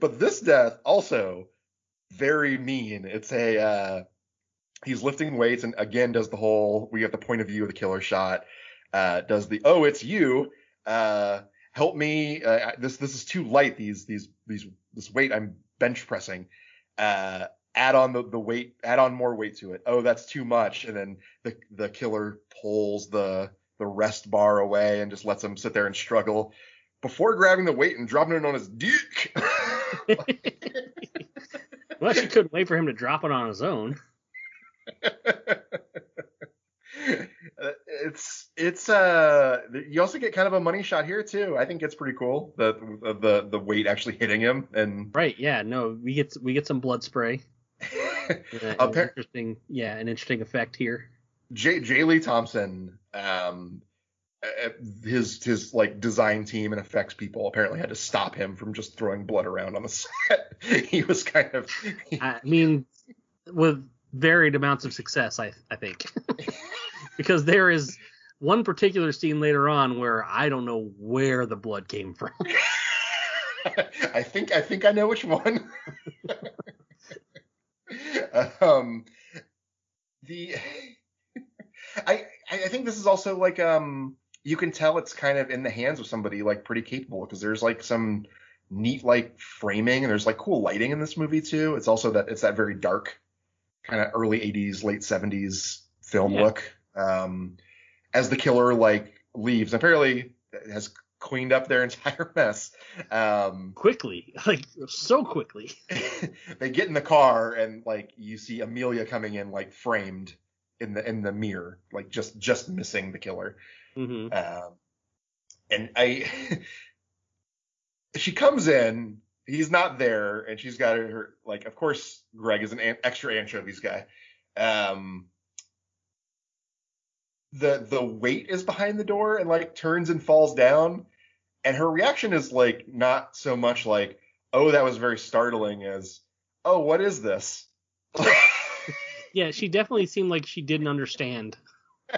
but this death also very mean. It's a uh, he's lifting weights and again does the whole we have the point of view of the killer shot uh, does the oh it's you uh, help me uh, this this is too light these these these this weight i'm bench pressing uh, add on the, the weight add on more weight to it. Oh that's too much. And then the the killer pulls the the rest bar away and just lets him sit there and struggle before grabbing the weight and dropping it on his dick. Well she couldn't wait for him to drop it on his own. It's it's uh you also get kind of a money shot here too. I think it's pretty cool the the the weight actually hitting him and right yeah no we get we get some blood spray. uh, interesting yeah an interesting effect here. J J Lee Thompson um his his like design team and effects people apparently had to stop him from just throwing blood around on the set. he was kind of. I mean, with varied amounts of success, I I think, because there is one particular scene later on where I don't know where the blood came from. I think I think I know which one. um, the I I think this is also like um you can tell it's kind of in the hands of somebody like pretty capable because there's like some neat like framing and there's like cool lighting in this movie too. It's also that it's that very dark kind of early 80s, late 70s film yeah. look. Um, as the killer like leaves, apparently has cleaned up their entire mess. Um, quickly, like so quickly. they get in the car and like you see Amelia coming in like framed in the in the mirror, like just just missing the killer. Mm-hmm. Um, and I, she comes in he's not there, and she's got her like. Of course, Greg is an, an extra anchovies guy. Um, the the weight is behind the door and like turns and falls down, and her reaction is like not so much like oh that was very startling as oh what is this. yeah, she definitely seemed like she didn't understand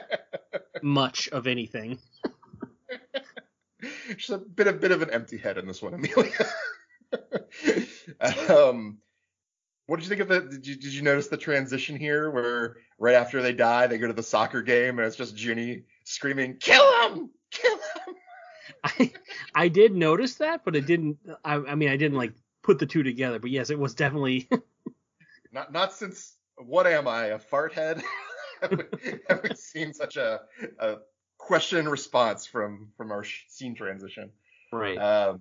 much of anything. She's a bit a bit of an empty head in this one, Amelia. um, what did you think of the? Did you did you notice the transition here, where right after they die, they go to the soccer game and it's just Ginny screaming, "Kill him! Kill him!" I I did notice that, but it didn't. I, I mean, I didn't like put the two together. But yes, it was definitely. not not since what am I a fart head? have, we, have we seen such a, a question and response from from our scene transition? Right. Um,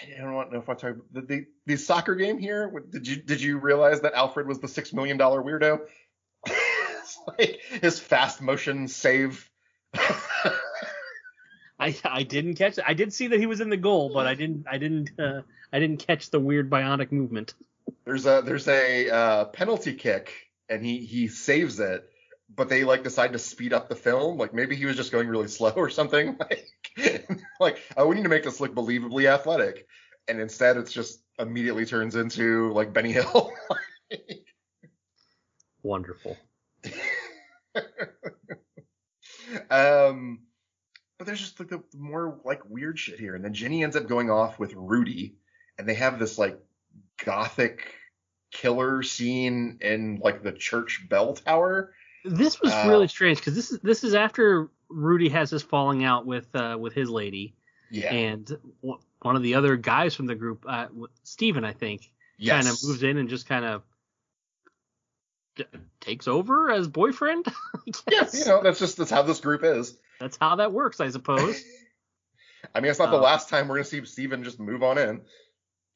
I don't know if I talk the, the the soccer game here. Did you did you realize that Alfred was the six million dollar weirdo? like his fast motion save. I I didn't catch it. I did see that he was in the goal, but I didn't I didn't uh, I didn't catch the weird bionic movement. There's a there's a uh, penalty kick and he he saves it, but they like decide to speed up the film. Like maybe he was just going really slow or something. Like like oh we need to make this look believably athletic, and instead it's just immediately turns into like Benny Hill. Wonderful. um, but there's just like the more like weird shit here, and then Jenny ends up going off with Rudy, and they have this like gothic killer scene in like the church bell tower. This was uh, really strange because this is this is after Rudy has his falling out with uh, with his lady. Yeah. And w- one of the other guys from the group, uh, Steven, I think, yes. kind of moves in and just kind of takes over as boyfriend. yes. You know, that's just that's how this group is. That's how that works, I suppose. I mean, it's not the uh, last time we're gonna see Steven just move on in.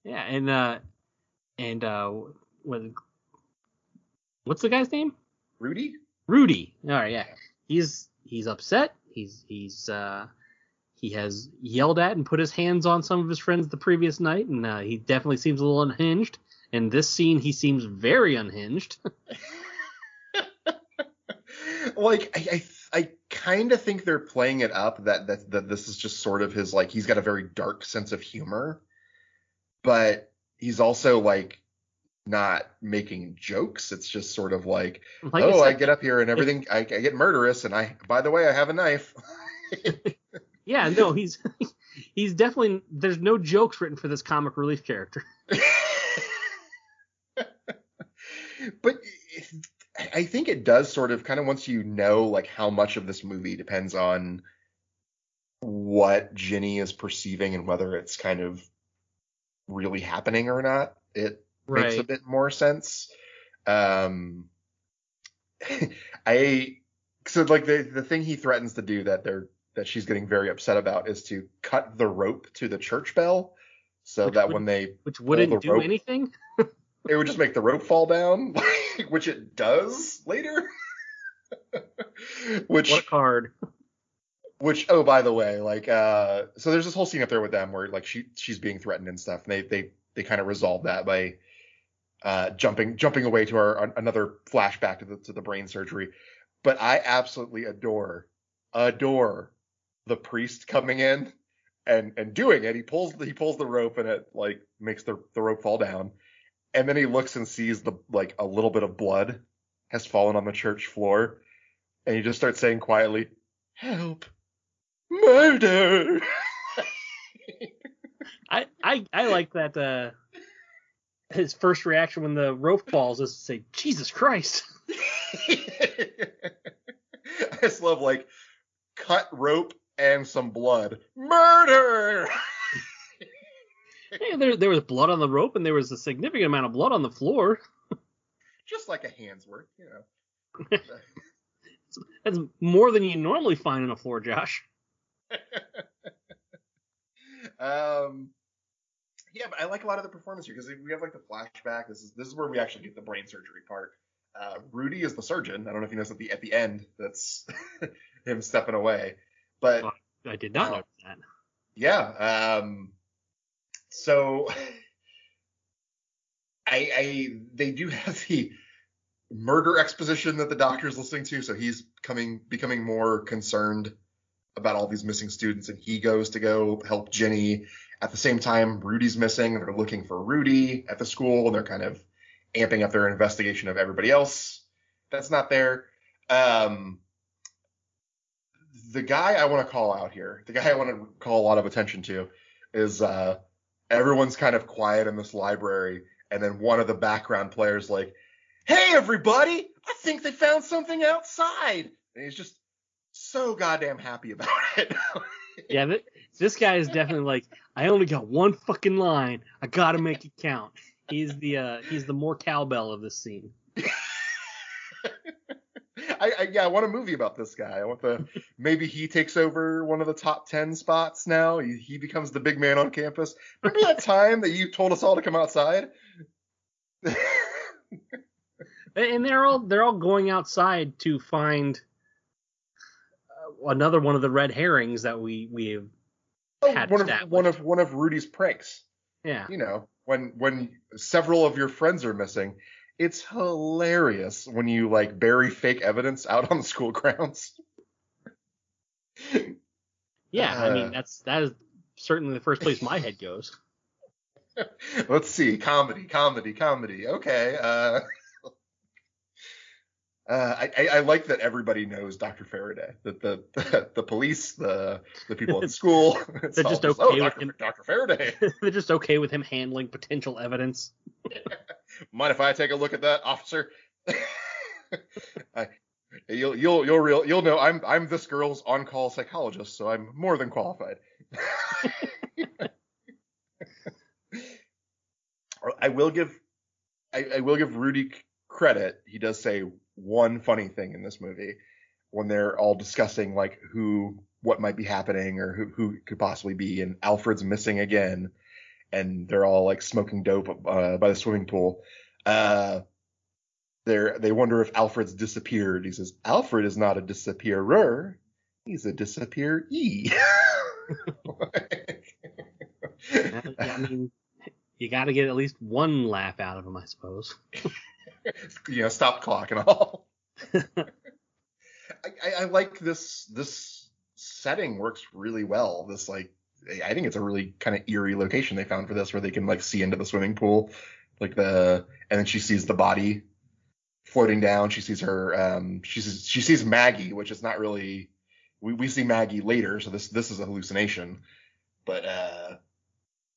Yeah, and uh, and uh, what, what's the guy's name? Rudy. Rudy. All right, yeah. He's he's upset. He's he's uh he has yelled at and put his hands on some of his friends the previous night, and uh, he definitely seems a little unhinged. In this scene, he seems very unhinged. like I, I, I kind of think they're playing it up that, that that this is just sort of his like he's got a very dark sense of humor, but he's also like not making jokes. It's just sort of like, like oh, I, I, get up here and everything, I, I, get murderous, and I, by the way, I have a knife. yeah, no, he's he's definitely there's no jokes written for this comic relief character. But I think it does sort of kind of once you know like how much of this movie depends on what Ginny is perceiving and whether it's kind of really happening or not. It right. makes a bit more sense. Um, I so like the the thing he threatens to do that they're that she's getting very upset about is to cut the rope to the church bell so which that would, when they which wouldn't do rope, anything it would just make the rope fall down which it does later which what card which oh by the way like uh so there's this whole scene up there with them where like she she's being threatened and stuff and they they they kind of resolve that by uh, jumping jumping away to our another flashback to the to the brain surgery. But I absolutely adore adore the priest coming in and and doing it. He pulls he pulls the rope and it like makes the the rope fall down, and then he looks and sees the like a little bit of blood has fallen on the church floor, and he just starts saying quietly, "Help, murder." I I I like that. Uh his first reaction when the rope falls is to say, Jesus Christ. I just love like cut rope and some blood. Murder! hey, there, there was blood on the rope and there was a significant amount of blood on the floor. Just like a hand's worth, you know. That's more than you normally find on a floor, Josh. um, yeah, but I like a lot of the performance here because we have like the flashback. This is this is where we actually get the brain surgery part. Uh, Rudy is the surgeon. I don't know if you noticed at the at the end that's him stepping away, but well, I did not uh, notice that. Yeah. Um. So I I they do have the murder exposition that the doctor's listening to, so he's coming becoming more concerned about all these missing students, and he goes to go help Jenny. At the same time, Rudy's missing, and they're looking for Rudy at the school, and they're kind of amping up their investigation of everybody else that's not there. Um, the guy I want to call out here, the guy I want to call a lot of attention to, is uh, everyone's kind of quiet in this library, and then one of the background players like, "Hey everybody, I think they found something outside," and he's just so goddamn happy about it. yeah, th- this guy is definitely like, I only got one fucking line, I gotta make it count. He's the uh, he's the more cowbell of this scene. I, I, yeah, I want a movie about this guy. I want the maybe he takes over one of the top ten spots now. He, he becomes the big man on campus. Remember that time that you told us all to come outside? and they're all they're all going outside to find uh, another one of the red herrings that we we have oh, had one of one of one of Rudy's pranks. Yeah. You know, when when several of your friends are missing, it's hilarious when you like bury fake evidence out on the school grounds. yeah, uh, I mean uh, that's that is certainly the first place my head goes. Let's see, comedy, comedy, comedy. Okay. Uh, uh, I, I, like that everybody knows Dr. Faraday. That the, the, the police, the the people at school, they're just okay oh, with Dr. him. Dr. Faraday. they're just okay with him handling potential evidence. Mind if I take a look at that, officer? I, you'll you'll you'll real you'll know I'm I'm this girl's on-call psychologist, so I'm more than qualified. I will give I, I will give Rudy credit. He does say one funny thing in this movie when they're all discussing like who what might be happening or who who could possibly be and Alfred's missing again and they're all like smoking dope uh, by the swimming pool. Uh, they they wonder if Alfred's disappeared. He says Alfred is not a disappearer. He's a disappearee. I mean, you got to get at least one laugh out of him, I suppose. you know, stop clock and all. I, I, like this this setting works really well. This like I think it's a really kind of eerie location they found for this, where they can like see into the swimming pool, like the and then she sees the body floating down. She sees her. Um, she sees she sees Maggie, which is not really. We we see Maggie later, so this this is a hallucination, but uh,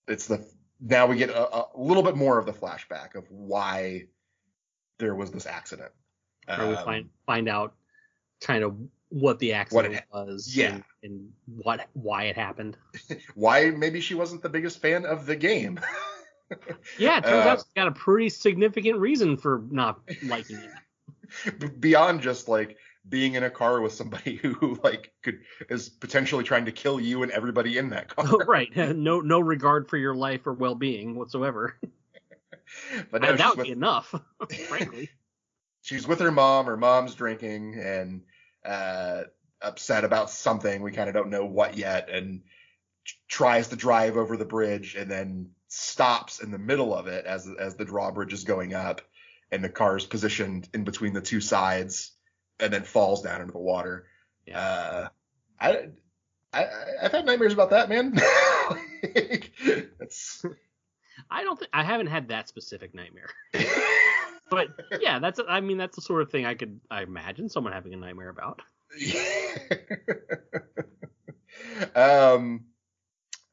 it's the now we get a, a little bit more of the flashback of why there was this accident. Or we find um, find out kind of what the accident what it, was yeah. and, and what why it happened. why maybe she wasn't the biggest fan of the game. yeah, it turns uh, out she's got a pretty significant reason for not liking it. Beyond just like being in a car with somebody who like could is potentially trying to kill you and everybody in that car. Oh, right. No no regard for your life or well being whatsoever. but that would with, be enough, frankly. She's with her mom. Her mom's drinking, and uh, upset about something. We kind of don't know what yet, and tries to drive over the bridge and then stops in the middle of it as as the drawbridge is going up, and the car is positioned in between the two sides, and then falls down into the water. Yeah. Uh, I, I I've had nightmares about that, man. that's. I don't think I haven't had that specific nightmare. but yeah, that's I mean that's the sort of thing I could I imagine someone having a nightmare about. um,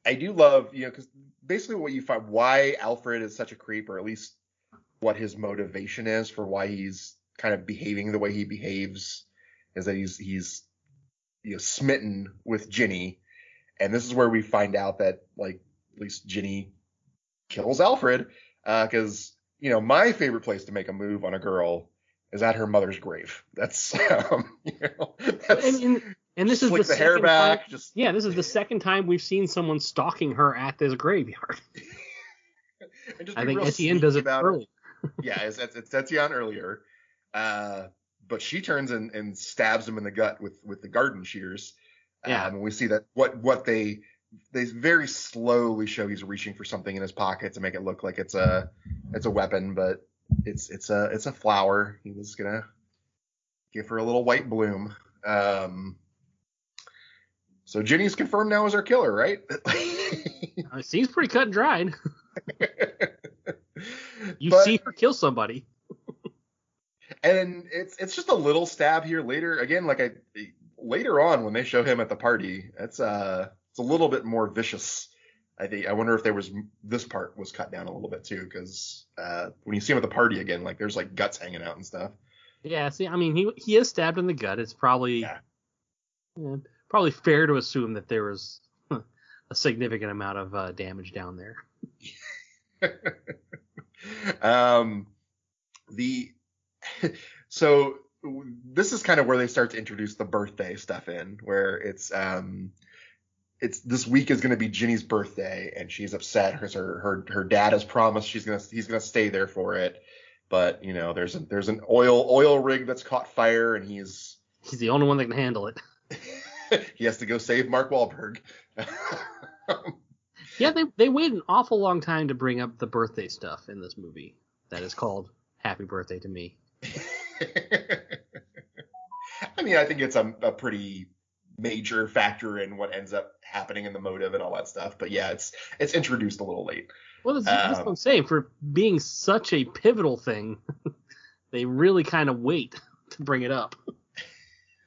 I do love you know because basically what you find why Alfred is such a creep, or at least what his motivation is for why he's kind of behaving the way he behaves, is that he's he's you know smitten with Ginny, and this is where we find out that like at least Ginny kills Alfred because uh, you know, my favorite place to make a move on a girl is at her mother's grave. That's, um, you know, that's and, and, and this is the, the hair back. Time, just yeah, this is the second time we've seen someone stalking her at this graveyard. I think Etienne does it early. yeah, it's, it's, it's Etienne earlier, uh, but she turns and, and stabs him in the gut with with the garden shears. Yeah, um, and we see that what what they they very slowly show he's reaching for something in his pocket to make it look like it's a it's a weapon, but it's it's a it's a flower. He was gonna give her a little white bloom. Um, so Ginny's confirmed now as our killer, right? Uh, it seems pretty cut and dried. You But- see her kill somebody. and it's it's just a little stab here later. Again, like I later on when they show him at the party, it's uh it's a little bit more vicious. I think I wonder if there was this part was cut down a little bit too, because uh, when you see him at the party again, like there's like guts hanging out and stuff. Yeah, see, I mean, he he is stabbed in the gut. It's probably Yeah. yeah, probably fair to assume that there was a significant amount of uh, damage down there. um, the so this is kind of where they start to introduce the birthday stuff in, where it's um, it's this week is going to be Ginny's birthday, and she's upset because her her her dad has promised she's gonna he's gonna stay there for it, but you know there's a, there's an oil oil rig that's caught fire, and he's He's the only one that can handle it. he has to go save Mark Wahlberg. Yeah, they they wait an awful long time to bring up the birthday stuff in this movie. That is called Happy Birthday to Me. I mean, I think it's a, a pretty major factor in what ends up happening in the motive and all that stuff. But yeah, it's it's introduced a little late. Well, that's, that's what Um, I'm saying. For being such a pivotal thing, they really kind of wait to bring it up.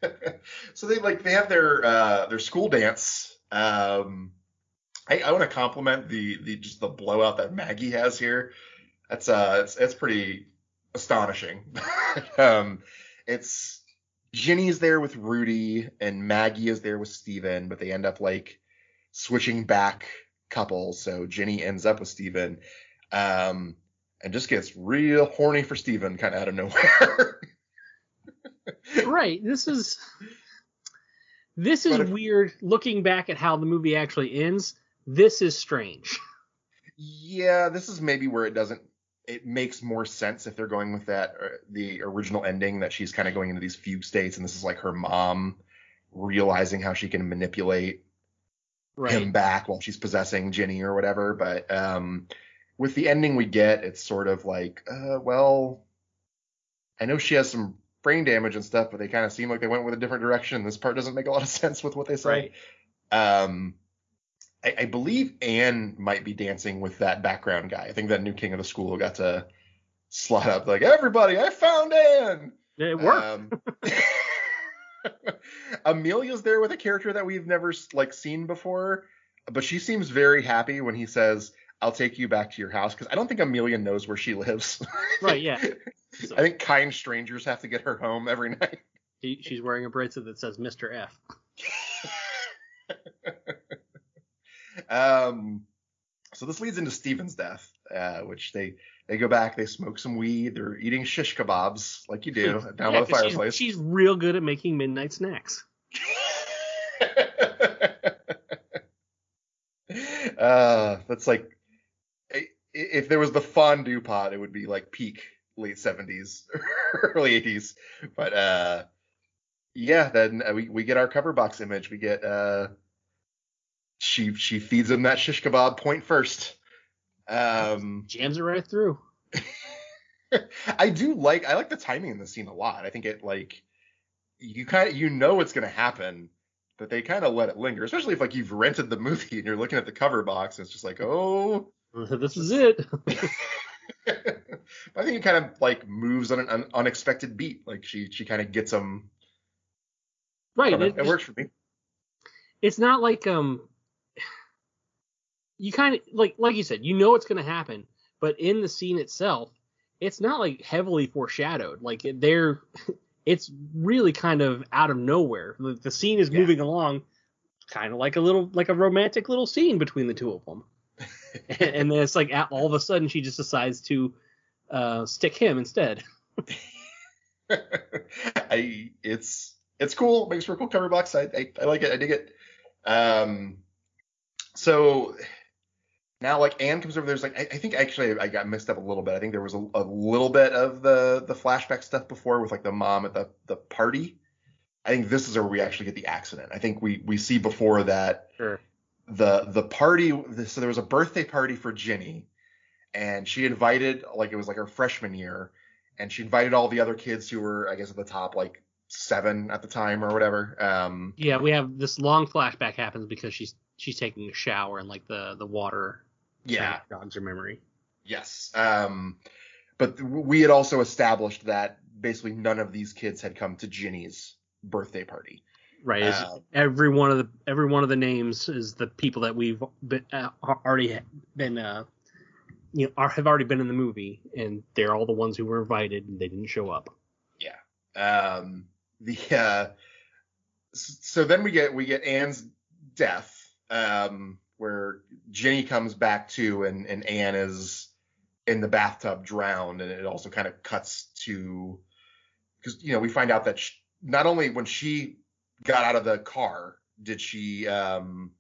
so they like they have their uh, their school dance. Um, I, I want to compliment the the just the blowout that Maggie has here. That's uh it's it's pretty astonishing. um, it's Ginny's there with Rudy and Maggie is there with Steven, but they end up like switching back couples. So Ginny ends up with Steven. Um, and just gets real horny for Steven kind of out of nowhere. right. This is this is if- weird. Looking back at how the movie actually ends, this is strange. Yeah, this is maybe where it doesn't. It makes more sense if they're going with that uh, the original ending that she's kind of going into these fugue states, and this is like her mom realizing how she can manipulate Right. him back while she's possessing Ginny or whatever. But um, with the ending we get, it's sort of like, uh, well, I know she has some brain damage and stuff, but they kind of seem like they went with a different direction. This part doesn't make a lot of sense with what they say. Right. Um, I, I believe Anne might be dancing with that background guy. I think that new king of the school got to slot up like everybody. I found Anne. It worked. Um, Amelia's there with a character that we've never like seen before, but she seems very happy when he says, "I'll take you back to your house," because I don't think Amelia knows where she lives. right. Yeah. So I think kind strangers have to get her home every night. she, she's wearing a bracelet that says Mr. F. um, so this leads into Steven's death, uh, which they they go back, they smoke some weed, they're eating shish kebabs like you do down Yeah, by the 'cause she's- fireplace. She's, real good at making midnight snacks. uh, that's like if there was the fondue pot, it would be like peak late 70s, early 80s. But uh, yeah, then uh, we we get our cover box image. We get uh, she she feeds him that shish kebab point first. Um, Jams it right through. I do like I like the timing in the scene a lot. I think it like you kind of you know what's gonna happen, but they kind of let it linger. Especially if like you've rented the movie and you're looking at the cover box and it's just like oh. this is it. I think it kind of like moves on an un- unexpected beat. Like she she kind of gets them. Right. know, It, it works for me. it's not like um you kind of like like you said you know it's going to happen but in the scene itself it's not like heavily foreshadowed like they're it's really kind of out of nowhere the, the scene is Yeah. moving along kind of like a little like a romantic little scene between the two of them and, and then it's like all of a sudden she just decides to uh stick him instead I it's it's cool. Makes for a cool cover box. I, I I like it. I dig it. Um, so now like Anne comes over. There's like I, I think actually I got mixed up a little bit. I think there was a, a little bit of the the flashback stuff before with like the mom at the the party. I think this is where we actually get the accident. I think we we see before that sure the the party. So there was a birthday party for Ginny, and she invited like it was like her freshman year, and she invited all the other kids who were I guess at the top like seven at the time or whatever. Um, yeah, we have this long flashback happens because she's she's taking a shower and like the the water yeah jogs her memory. Yes. Um, but we had also established that basically none of these kids had come to Ginny's birthday party. Right. Um, every one of the every one of the names is the people that we've been, uh, already been uh, you know are, have already been in the movie, and they're all the ones who were invited and they didn't show up. Yeah. Um, the uh, so then we get we get Anne's death, um, where Jenny comes back to and and Anne is in the bathtub drowned, and it also kind of cuts to because you know we find out that she, not only when she got out of the car did she um,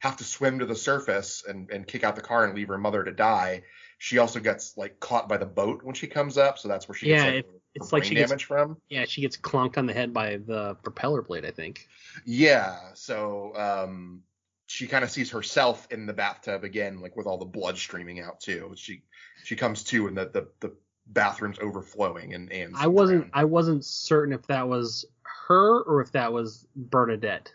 have to swim to the surface and, and kick out the car and leave her mother to die. She also gets like caught by the boat when she comes up, so that's where she yeah, gets like, it, it's like she damage gets, from. Yeah, she gets clunked on the head by the propeller blade, I think. Yeah, so um, she kind of sees herself in the bathtub again, like with all the blood streaming out too. She she comes to and the the, the bathroom's overflowing and and I wasn't I wasn't certain if that was her or if that was Bernadette.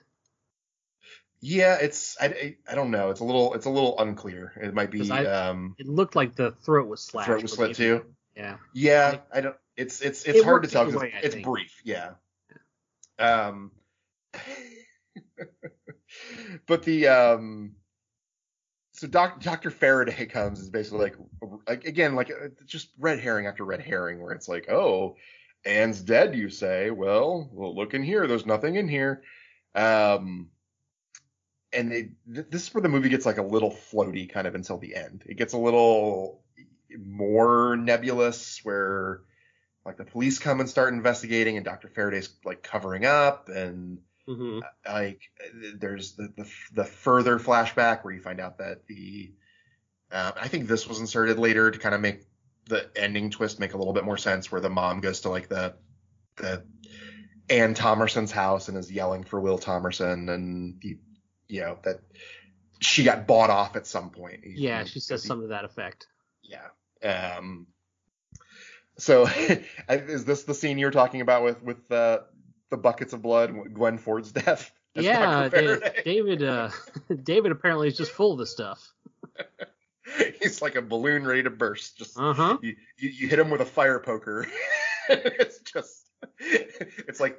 Yeah, it's I, I, don't know. It's a little it's a little unclear. It might be I, um it looked like the throat was slashed. Throat was slit too. Yeah. Yeah, like, I don't it's it's it's it hard to tell because it's, it's brief. Yeah. Um but the um so doc, Dr. Faraday comes is basically like, like again like uh, just red herring after red herring where it's like oh Anne's dead you say well well look in here there's nothing in here um and they, this is where the movie gets like a little floaty kind of until the end it gets a little more nebulous where like the police come and start investigating and Dr. Faraday's like covering up and Mm-hmm. Like there's the, the, the further flashback where you find out that the uh, I think this was inserted later to kind of make the ending twist make a little bit more sense, where the mom goes to like the the Anne Thomerson's house and is yelling for Will Thomerson, and he, you know that she got bought off at some point. Yeah, she says he, something to that effect. Yeah. Um. So, is this the scene you're talking about with with uh, the buckets of blood, Glenn Ford's death. Yeah, David. Uh, David apparently is just full of this stuff. He's like a balloon ready to burst. Just uh-huh. you, you, you hit him with a fire poker. it's just it's like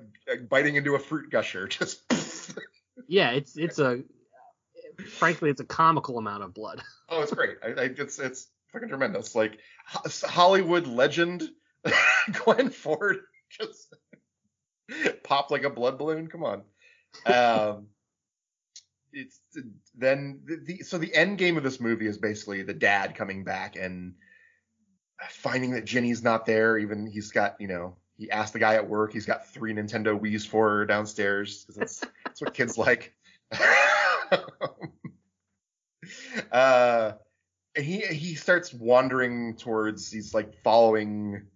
biting into a fruit gusher. Just yeah, it's it's a frankly it's a comical amount of blood. Oh, it's great. I, I, it's it's fucking tremendous. Like Hollywood legend Glenn Ford just Pop like a blood balloon. Come on. Um, it's then the, the, so the end game of this movie is basically the dad coming back and finding that Ginny's not there. Even he's got you know he asked the guy at work. He's got three Nintendo Wii's for her downstairs because that's that's what kids like. uh, and he he starts wandering towards. He's like following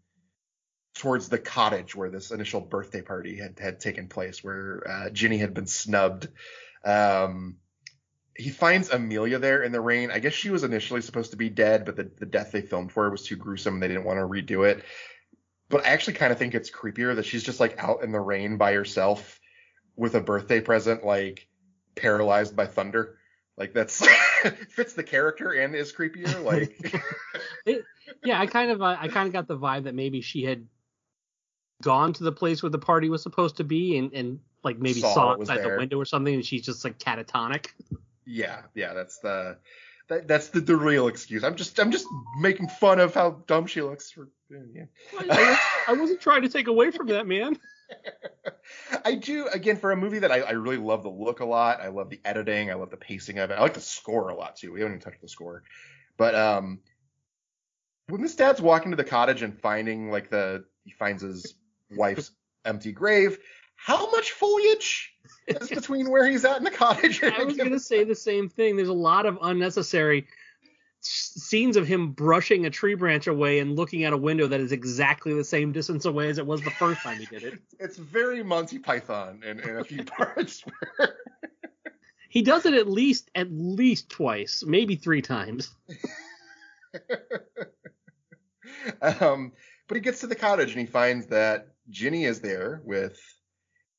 towards the cottage where this initial birthday party had, had taken place, where uh, Ginny had been snubbed. Um, he finds Amelia there in the rain. I guess she was initially supposed to be dead, but the, the death they filmed for her was too gruesome and they didn't want to redo it. But I actually kind of think it's creepier that she's just like out in the rain by herself with a birthday present, like paralyzed by thunder. Like that's fits the character and is creepier. Like, it, yeah, I kind of uh, I kind of got the vibe that maybe she had gone to the place where the party was supposed to be and, and like maybe saw, saw outside the window or something and she's just like catatonic. Yeah, yeah, that's the that, that's the, the real excuse. I'm just I'm just making fun of how dumb she looks for yeah. I, I, wasn't trying to take away from that, man. I do again for a movie that I, I, really love the look a lot. I love the editing. I love the pacing of it. I like the score a lot too. We haven't even touched the score, but um, when this dad's walking to the cottage and finding like the he finds his wife's empty grave. How much foliage is between where he's at in the cottage? I was going to say the same thing. There's a lot of unnecessary scenes of him brushing a tree branch away and looking at a window that is exactly the same distance away as it was the first time he did it. It's very Monty Python in, in a few parts. he does it at least at least twice, maybe three times. um, but he gets to the cottage and he finds that Ginny is there with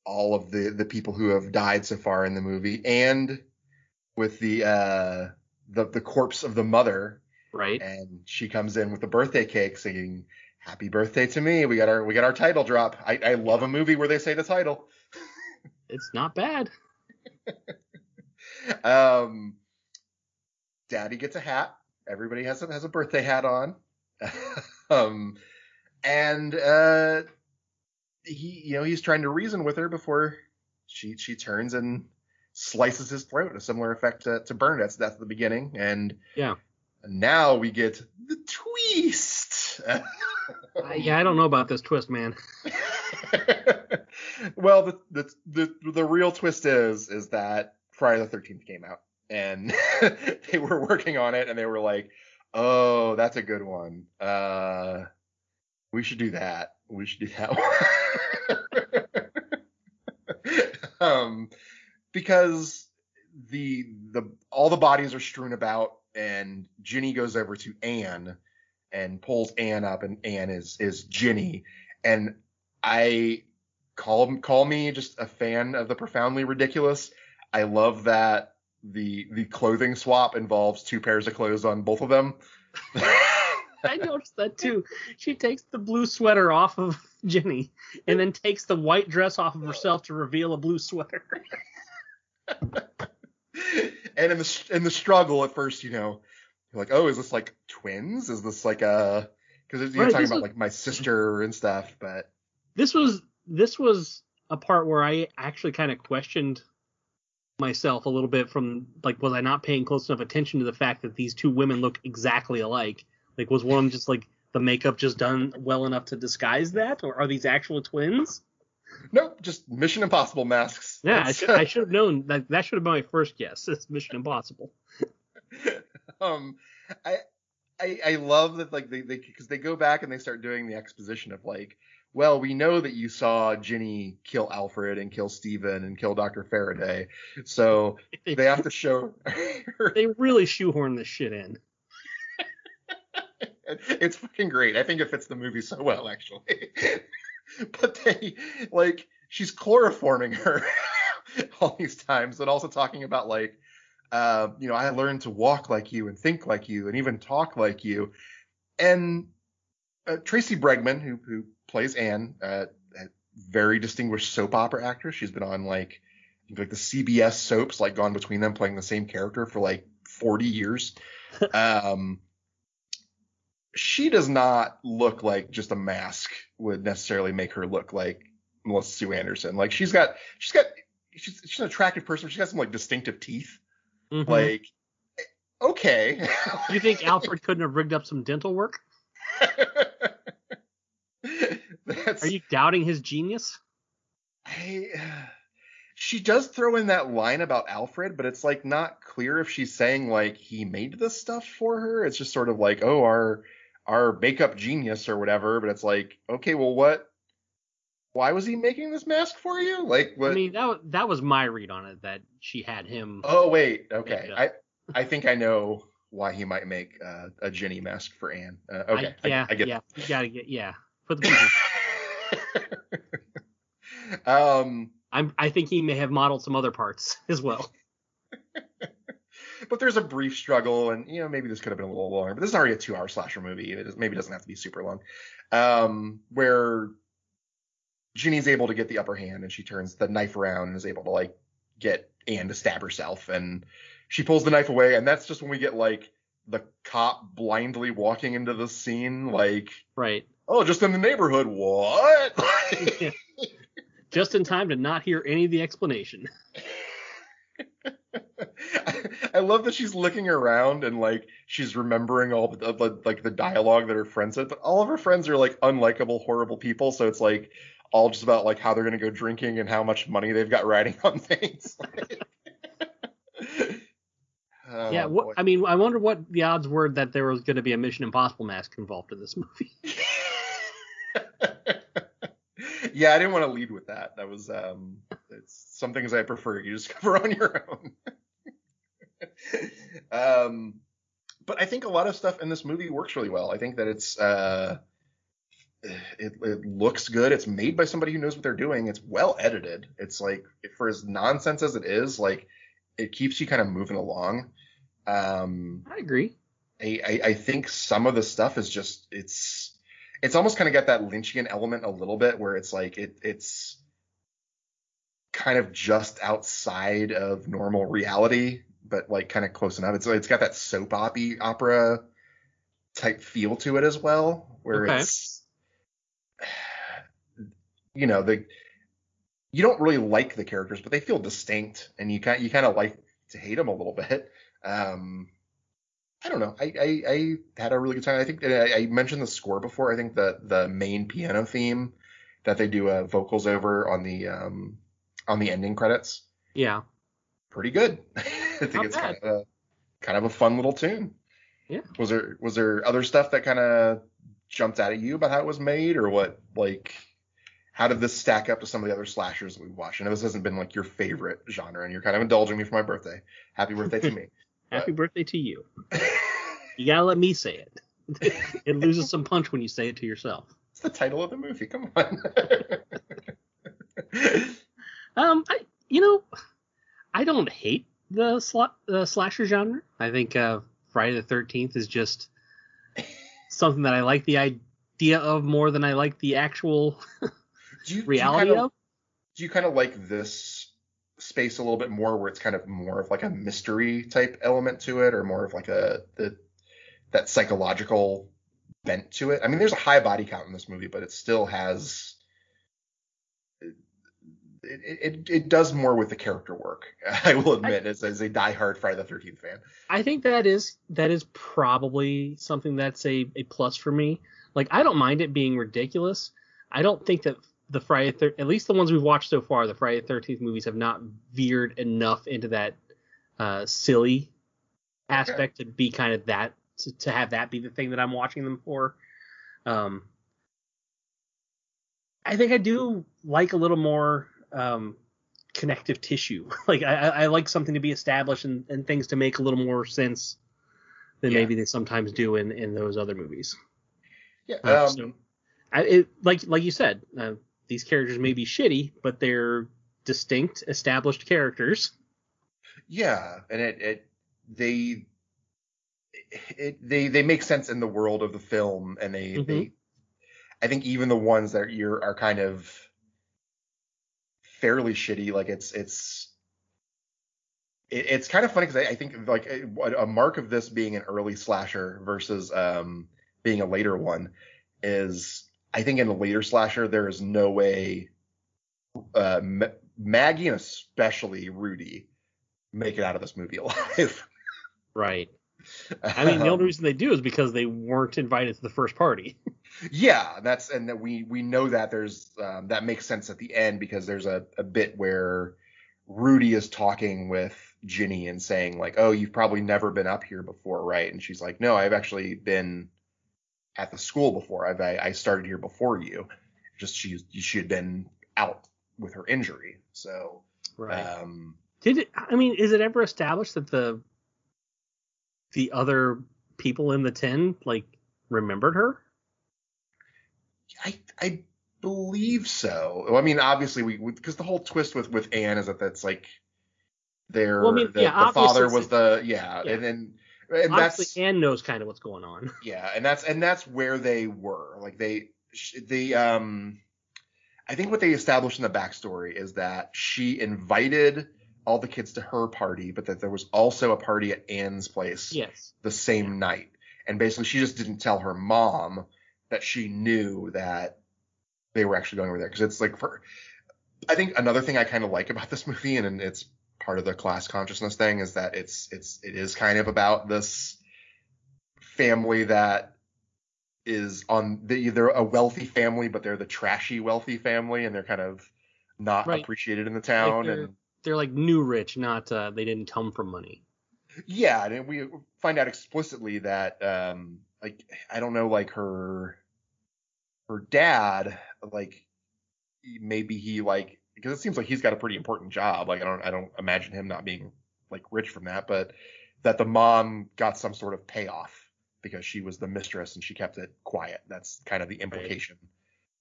all of the the people who have died so far in the movie and with the uh the the corpse of the mother. Right. and she comes in with a birthday cake singing happy birthday to me. We got our we got our title drop. I, I love a movie where they say the title. It's not bad. um daddy gets a hat. Everybody has a has a birthday hat on. Um and uh he you know he's trying to reason with her before she she turns and slices his throat a similar effect to, to bernadette's death at the beginning and Yeah. now we get the twist Uh, yeah, I don't know about this twist, man. well, the, the the the real twist is is that Friday the Thirteenth came out, and they were working on it, and they were like, "Oh, that's a good one. Uh, we should do that. We should do that one." um, because the the all the bodies are strewn about, and Ginny goes over to Anne and pulls Anne up, and Anne is is Ginny, and I call call me just a fan of the profoundly ridiculous. I love that the the clothing swap involves two pairs of clothes on both of them. I noticed that too. She takes the blue sweater off of Jenny and then takes the white dress off of herself to reveal a blue sweater. and in the in the struggle at first, you know, you're like, oh, is this like twins? Is this like uh, a because you're Right, talking about was- like my sister and stuff, but This was this was a part where I actually kind of questioned myself a little bit from like was I not paying close enough attention to the fact that these two women look exactly alike? Like was one of them just like the makeup just done well enough to disguise that or are these actual twins? no, just Mission Impossible masks. Yeah, I should I should have known that that should have been my first guess. It's Mission Impossible. um, I, I, I love that like they, they, cause they go back and they start doing the exposition of like, well, we know that you saw Ginny kill Alfred and kill Steven and kill Dr. Faraday. So they have to show they really shoehorn this shit in. it's fucking great. I think it fits the movie so well, actually. but they like she's chloroforming her all these times, and also talking about like, uh, you know, I learned to walk like you and think like you and even talk like you. And uh, Tracey Bregman, who who plays Anne, uh, a very distinguished soap opera actress. She's been on like like the CBS soaps, like gone between them, playing the same character for like 40 years. um, she does not look like just a mask would necessarily make her look like Melissa Sue Anderson. Like she's got she's got she's, she's an attractive person. She's got some like distinctive teeth. Mhm. Like okay. you think Alfred couldn't have rigged up some dental work? That's Are you doubting his genius? I, she does throw in that line about Alfred, but it's like not clear if she's saying like he made this stuff for her. It's just sort of like, oh, our our makeup genius or whatever. But it's like, okay, well, what? Why was he making this mask for you? Like, what? I mean, that that was my read on it that she had him. oh, wait, okay. I I think I know why he might make uh, a Ginny mask for Anne. Uh, okay, I, yeah, I, get yeah, you gotta get yeah. Put the um, I'm, I think he may have modeled some other parts as well. But there's a brief struggle, and you know maybe this could have been a little longer. But this is already a two-hour slasher movie. It is, maybe doesn't have to be super long. Um, where Ginny's able to get the upper hand, and she turns the knife around and is able to like get Anne to stab herself, and she pulls the knife away, and that's just when we get like the cop blindly walking into the scene, like, Right. oh, just in the neighborhood, what? Just in time to not hear any of the explanation. I love that she's looking around and like she's remembering all the, the like the dialogue that her friends said, but all of her friends are like unlikable, horrible people. So it's like all just about like how they're gonna go drinking and how much money they've got riding on things. Oh, yeah. What, I mean, I wonder what the odds were that there was going to be a Mission Impossible mask involved in this movie. yeah, I didn't want to lead with that. That was um, it's some things I prefer you discover on your own. Um, but I think a lot of stuff in this movie works really well. I think that it's uh, it, it looks good. It's made by somebody who knows what they're doing. It's well edited. It's like for as nonsense as it is, like it keeps you kind of moving along. Um, I agree. I, I, I think some of the stuff is just it's it's almost kind of got that Lynchian element a little bit where it's like it it's kind of just outside of normal reality, but like kind of close enough. It's it's got that soap opera opera type feel to it as well, where Okay. it's you know the you don't really like the characters, but they feel distinct, and you kind you kind of like to hate them a little bit. Um, I don't know. I, I, I had a really good time. I think I, I mentioned the score before. I think the the main piano theme that they do uh, vocals over on the um on the ending credits, Yeah. pretty good. I think Not it's bad. kind of a, kind of a fun little tune. Yeah. Was there was there other stuff that kind of jumped out at you about how it was made, or what like? How did this stack up to some of the other slashers that we've watched? I know this hasn't been like your favorite genre, and you're kind of indulging me for my birthday. Happy birthday to me. Happy birthday to you. You gotta let me say it. it loses some punch when you say it to yourself. It's the title of the movie. Come on. Um, I you know, I don't hate the sla- the slasher genre. I think uh, Friday the Thirteenth is just something that I like the idea of more than I like the actual do you, reality do you kind of. of, do you kind of like this space a little bit more, where it's kind of more of like a mystery type element to it, or more of like a the that psychological bent to it? I mean, there's a high body count in this movie, but it still has. It, it, it does more with the character work. I will admit, as, as a diehard Friday the Thirteenth fan. I think that is that is probably something that's a, a plus for me. Like I don't mind it being ridiculous. I don't think that the Friday thir- at least the ones we've watched so far, the Friday Thirteenth movies have not veered enough into that uh, silly aspect to be kind of that to, to have that be the thing that I'm watching them for. Um, I think I do like a little more um, connective tissue. Like I, I like something to be established and, and things to make a little more sense than Yeah. maybe they sometimes do in, in those other movies. Yeah. Uh, Um, so- I, it, like like you said, uh, these characters may be shitty, but they're distinct, established characters. Yeah, and it, it they it they they make sense in the world of the film, and they Mhm. they I think even the ones that you're are kind of fairly shitty, like it's it's it, it's kind of funny because I, I think like a, a mark of this being an early slasher versus um being a later one is I think in a later slasher there is no way uh Ma- Maggie and especially Rudy make it out of this movie alive. Right. I mean, the only Um, reason they do is because they weren't invited to the first party. yeah, that's and that we we know that there's um, that makes sense at the end because there's a, a bit where Rudy is talking with Ginny and saying like, "Oh, you've probably never been up here before, right?" And she's like, "No, I've actually been at the school before. I've I, I started here before you. Just she she had been out with her injury, so Right. um, Did it? I mean, is it ever established that the the other people in the ten like remembered her? I I believe so. Well, I mean, obviously we because the whole twist with with Anne is that that's like their Well, I mean, the, yeah, the father was the yeah, Yeah. and then and that's Obviously, Anne knows kind of what's going on. yeah, and that's and that's where they were. Like they they um I think what they established in the backstory is that she invited all the kids to her party, but that there was also a party at Anne's place Yes. the same night. And basically, she just didn't tell her mom that she knew that they were actually going over there. Because it's like, for, I think another thing I kind of like about this movie, and, and it's part of the class consciousness thing, is that it's it's it is kind of about this family that is on the, they're a wealthy family, but they're the trashy wealthy family, and they're kind of not Right. appreciated in the town. they're- and They're like new rich, not uh, they didn't come from money. Yeah, and we find out explicitly that um like I don't know like her her dad like maybe he like because it seems like he's got a pretty important job like I don't I don't imagine him not being like rich from that but that the mom got some sort of payoff because she was the mistress and she kept it quiet. That's kind of the implication.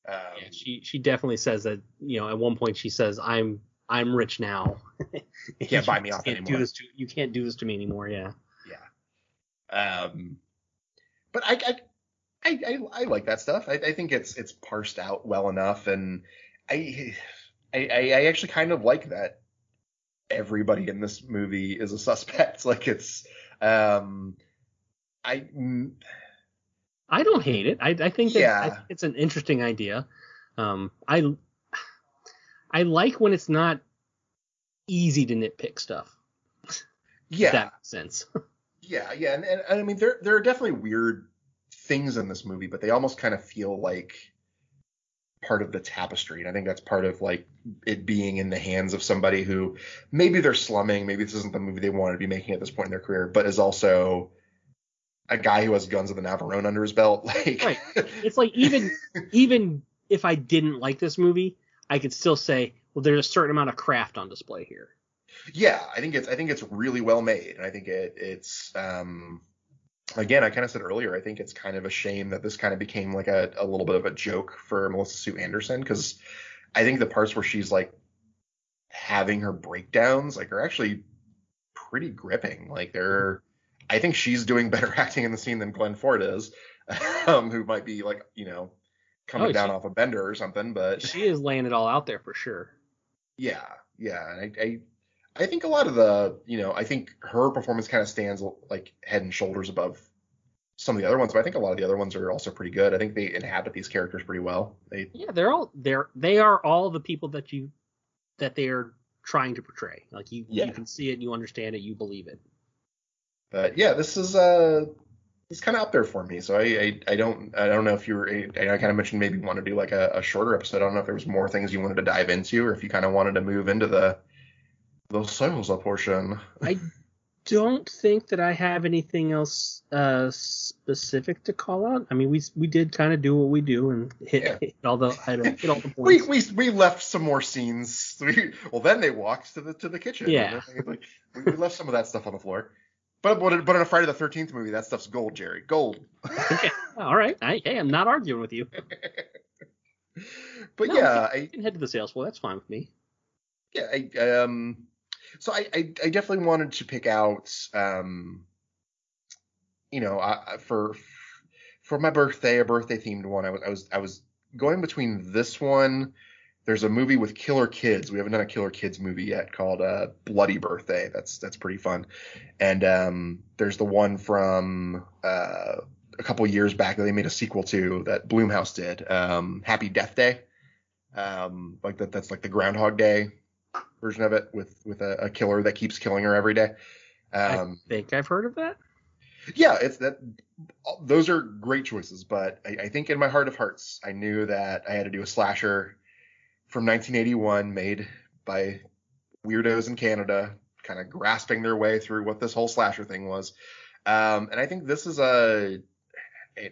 Um, yeah, she she definitely says that you know at one point she says I'm I'm rich now. you can't buy me off can't anymore. Do this to, you can't do this to me anymore. Yeah. Yeah. Um, but I I I, I, I like that stuff. I, I think it's it's parsed out well enough, and I, I I actually kind of like that everybody in this movie is a suspect. Like it's um I I don't hate it. I, I think yeah. I think it's an interesting idea. Um, I I like when it's not easy to nitpick stuff. Yeah, that sense. yeah, yeah, and, and, and I mean there there are definitely weird things in this movie, but they almost kind of feel like part of the tapestry. And I think that's part of like it being in the hands of somebody who maybe they're slumming, maybe this isn't the movie they wanted to be making at this point in their career, but is also a guy who has Guns of the Navarone under his belt. Like right. It's like even even if I didn't like this movie, I could still say, well, there's a certain amount of craft on display here. Yeah, I think it's I think it's really well made, and I think it it's um again, I kind of said earlier, I think it's kind of a shame that this kind of became like a, a little bit of a joke for Melissa Sue Anderson because I think the parts where she's like having her breakdowns like are actually pretty gripping. Like they're I think she's doing better acting in the scene than Glenn Ford is, um, who might be like, you know, coming oh, down she, off a bender or something, but she is laying it all out there for sure. Yeah, yeah. And I, I I think a lot of the, you know, I think her performance kind of stands like head and shoulders above some of the other ones, but I think a lot of the other ones are also pretty good. I think they inhabit these characters pretty well. They Yeah, they're all they're they are all the people that you that they are trying to portray. Like you yeah. you can see it, you understand it, you believe it. But yeah, this is uh it's kind of up there for me. So I, I, I don't I don't know if you were I, I kind of mentioned maybe want to do like a, a, shorter episode. I don't know if there was more things you wanted to dive into or if you kind of wanted to move into the the sales portion. I don't think that I have anything else uh, specific to call out. I mean, we we did kind of do what we do and hit, yeah. hit all the hit all the points. we, we we left some more scenes. We, well, then they walked to the to the kitchen. Yeah, like, we left some of that stuff on the floor. But but but in a Friday the Thirteenth movie, that stuff's gold, Jerry. Gold. okay. All right. I, hey, I'm not arguing with you. but no, yeah, I can head to the sales floor. That's fine with me. Yeah, I um, so I I, I definitely wanted to pick out um, you know, I, for for my birthday, a birthday themed one. I was I was I was going between this one there's a movie with killer kids. We haven't done a killer kids movie yet called uh, Bloody Birthday. That's that's pretty fun. And um, there's the one from uh, a couple years back that they made a sequel to that Blumhouse did. Um, Happy Death Day. Um, like that. That's like the Groundhog Day version of it with with a, a killer that keeps killing her every day. Um, I think I've heard of that. Yeah, it's that. Those are great choices, but I, I think in my heart of hearts, I knew that I had to do a slasher from 1981 made by weirdos in Canada, kind of grasping their way through what this whole slasher thing was. Um, and I think this is a, a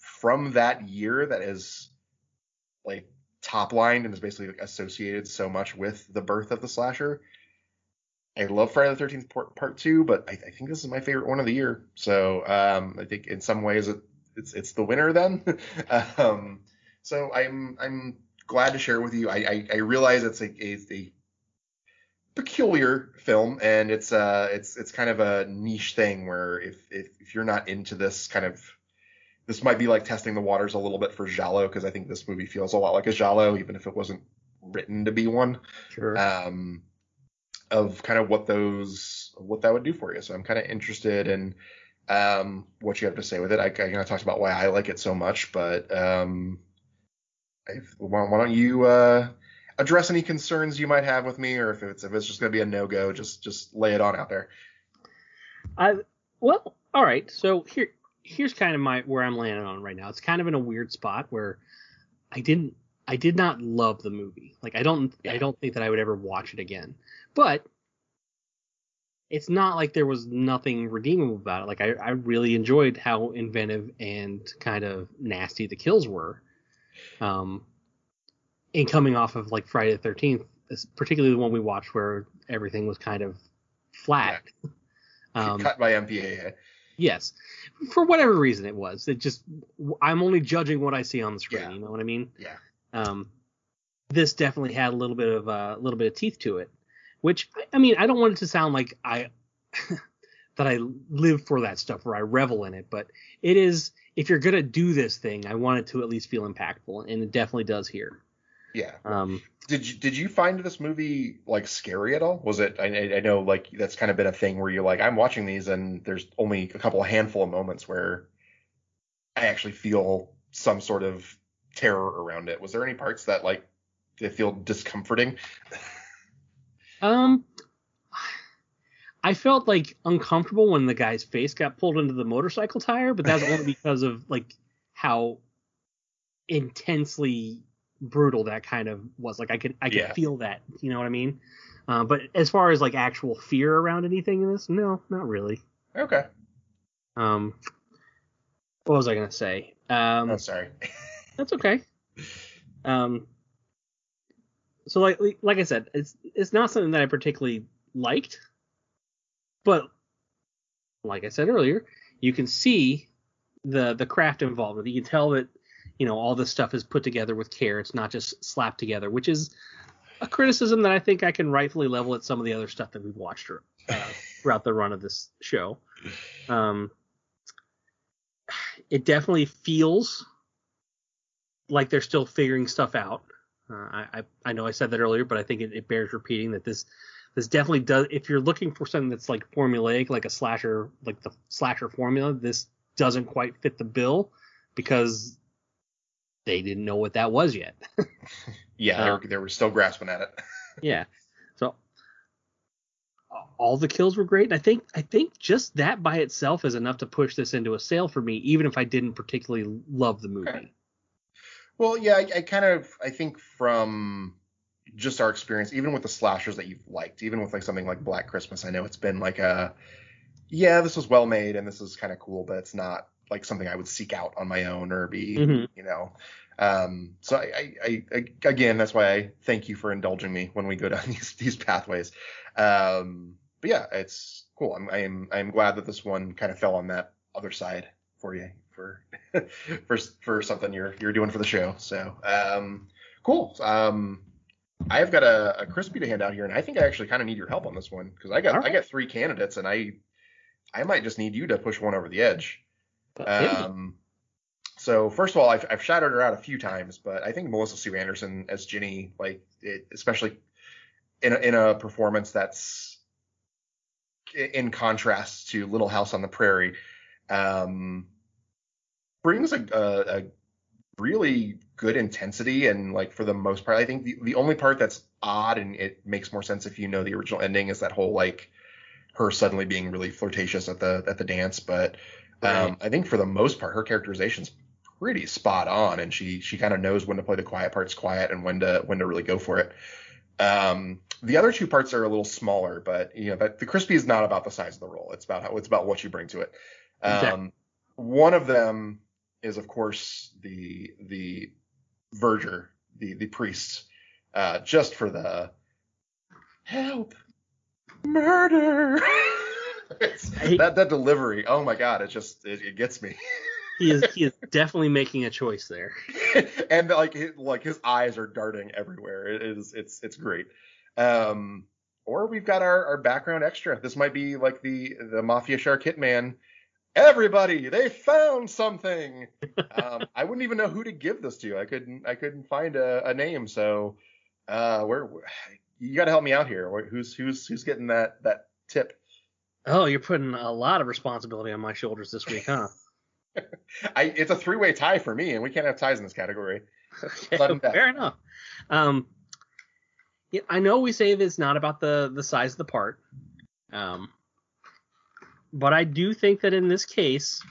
from that year that is like top line and is basically associated so much with the birth of the slasher. I love Friday the 13th part, part two, but I, I, think this is my favorite one of the year. So um, I think in some ways it, it's it's the winner then. um, so I'm I'm glad to share it with you. I, I, I realize it's a, it's a peculiar film and it's uh it's it's kind of a niche thing where if, if if you're not into this kind of this might be like testing the waters a little bit for giallo because I think this movie feels a lot like a giallo even if it wasn't written to be one. Sure. Um, of kind of what those what that would do for you. So I'm kind of interested in um what you have to say with it. I, I kind of talked about why I like it so much, but um why, why don't you uh, address any concerns you might have with me, or if it's if it's just going to be a no go, just just lay it on out there. I well, all right. So here here's kind of my where I'm landing on right now. It's kind of in a weird spot where I didn't I did not love the movie. Like I don't yeah. I don't think that I would ever watch it again. But it's not like there was nothing redeemable about it. Like I, I really enjoyed how inventive and kind of nasty the kills were. Um, and coming off of like Friday the Thirteenth, particularly the one we watched where everything was kind of flat. Yeah. Um, cut by MPAA. Yes, for whatever reason it was. It just I'm only judging what I see on the screen. Yeah. You know what I mean? Yeah. Um, this definitely had a little bit of a little bit of teeth to it, which I- I mean I don't want it to sound like I that I live for that stuff or I revel in it, but it is if you're gonna do this thing, I want it to at least feel impactful, and it definitely does here. Yeah. Um, Did you did you find this movie like scary at all? Was it? I, I- I know like that's kind of been a thing where you're like I'm watching these and there's only a couple handful of moments where I actually feel some sort of terror around it. Was there any parts that like they feel discomforting? Um, I felt like uncomfortable when the guy's face got pulled into the motorcycle tire, but that's only because of like how intensely brutal that kind of was. Like I could I could Yeah. feel that. You know what I mean? Uh, but as far as like actual fear around anything in this, no, not really. Okay. Um, what was I gonna say? Um, oh, sorry. that's okay. Um, so like like I said, it's it's not something that I particularly liked, but like I said earlier, you can see the the craft involved. You can tell that you know all this stuff is put together with care. It's not just slapped together, which is a criticism that I think I can rightfully level at some of the other stuff that we've watched uh, throughout the run of this show. Um, it definitely feels like they're still figuring stuff out. Uh, I, I I know I said that earlier, but I think it, it bears repeating that this this definitely does. If you're looking for something that's like formulaic, like a slasher, like the slasher formula, this doesn't quite fit the bill because they didn't know what that was yet. Yeah, they, were, they were still grasping at it. yeah. So all the kills were great. And I think I think just that by itself is enough to push this into a sale for me, even if I didn't particularly love the movie. Okay. Well, yeah, I, I kind of I think from just our experience, even with the slashers that you've liked, even with like something like Black Christmas, I know it's been like a yeah, this was well made and this is kind of cool, but it's not like something I would seek out on my own or be, Mhm. you know. Um, so I, I, I, I again, that's why I thank you for indulging me when we go down these these pathways. Um, but yeah, it's cool. I'm I'm I'm glad that this one kind of fell on that other side for you for for for something you're you're doing for the show. So um, cool. Um, I've got a, a crispy to hand out here, and I think I actually kind of need your help on this one because I got All I got three candidates, and I I might just need you to push one over the edge. But hit me. Um, so first of all, I've, I've shouted her out a few times, but I think Melissa Sue Anderson as Ginny, like it, especially in a, in a performance that's in contrast to Little House on the Prairie, um, brings a, a, a really good intensity and like for the most part, I think the, the only part that's odd and it makes more sense if you know the original ending is that whole like her suddenly being really flirtatious at the at the dance, but um, Right. I think for the most part, her characterization's pretty spot on, and she she kind of knows when to play the quiet parts quiet and when to when to really go for it. Um, the other two parts are a little smaller, but you know that the crispy is not about the size of the role. It's about how it's about what you bring to it. Um. One of them is of course the the verger, the the priest, uh, just for the help murder. That that delivery, oh my god, it just it, it gets me. he is he is definitely making a choice there. and like his, like his eyes are darting everywhere. It is it's it's great. Um, or we've got our, our background extra. This might be like the the mafia shark hitman. Everybody, they found something. um, I wouldn't even know who to give this to. I couldn't I couldn't find a, a name. So uh, where you got to help me out here. Who's who's who's getting that that tip? Oh, you're putting a lot of responsibility on my shoulders this week, huh? I it's a three way tie for me, and we can't have ties in this category. Okay, fair enough. Um, yeah, I know we say that it's not about the the size of the part, um, but I do think that in this case,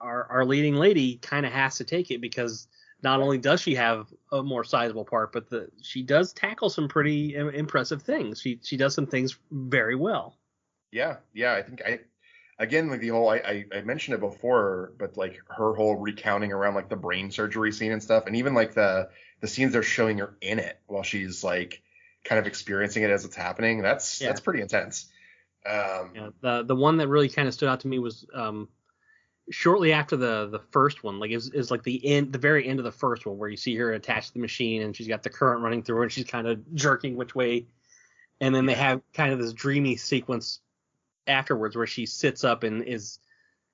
our our leading lady kind of has to take it because not only does she have a more sizable part, but the she does tackle some pretty impressive things. She she does some things very well. Yeah, yeah, I think I again like the whole I, I I mentioned it before, but like her whole recounting around like the brain surgery scene and stuff, and even like the the scenes they're showing her in it while she's like kind of experiencing it as it's happening. That's Yeah. that's pretty intense. Um, Yeah, the the one that really kind of stood out to me was um, shortly after the the first one, like is is like the end, the very end of the first one, where you see her attached to the machine and she's got the current running through her and she's kind of jerking which way, and then they have kind of this dreamy sequence afterwards where she sits up and is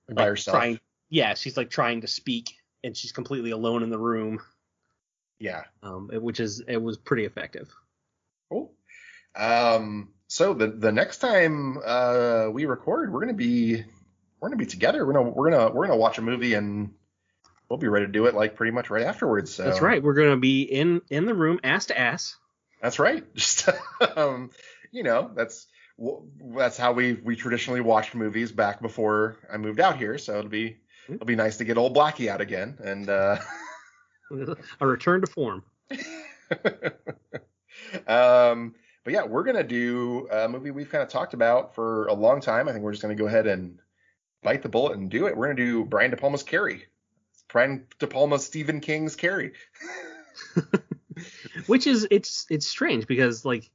by like, herself. trying, yeah, she's like trying to speak and she's completely alone in the room, Yeah. um, it- which is it was pretty effective. Cool. Um, so the the next time uh, we record, we're gonna be we're gonna be together. We're gonna we're gonna we're gonna watch a movie and we'll be ready to do it like pretty much right afterwards. So That's right. We're gonna be in in the room ass to ass. That's right. Just um, you know, that's that's how we we traditionally watched movies back before I moved out here. So it'll be it'll be nice to get old Blackie out again and. uh a return to form. um, but yeah, we're gonna do a movie we've kind of talked about for a long time. I think we're just gonna go ahead and bite the bullet and do it. We're gonna do Brian De Palma's Carrie. Brian De Palma's Stephen King's Carrie. which is it's it's strange because like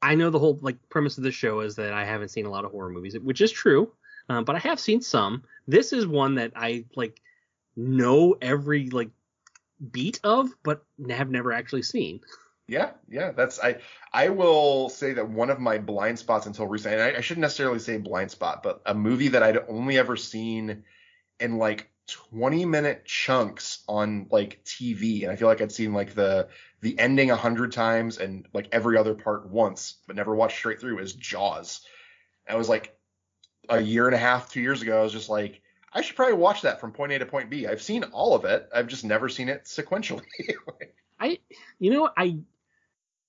I know the whole like premise of this show is that I haven't seen a lot of horror movies, which is true, um, but I have seen some. This is one that I like know every like beat of, but have never actually seen. Yeah, yeah, that's I. I will say that one of my blind spots until recently, and I, I shouldn't necessarily say blind spot, but a movie that I'd only ever seen in like 20 minute chunks on like TV, and I feel like I'd seen like the the ending a hundred times and like every other part once, but never watched straight through. Is Jaws. I was like a year and a half, two years ago. I was just like, I should probably watch that from point A to point B. I've seen all of it. I've just never seen it sequentially. I you know I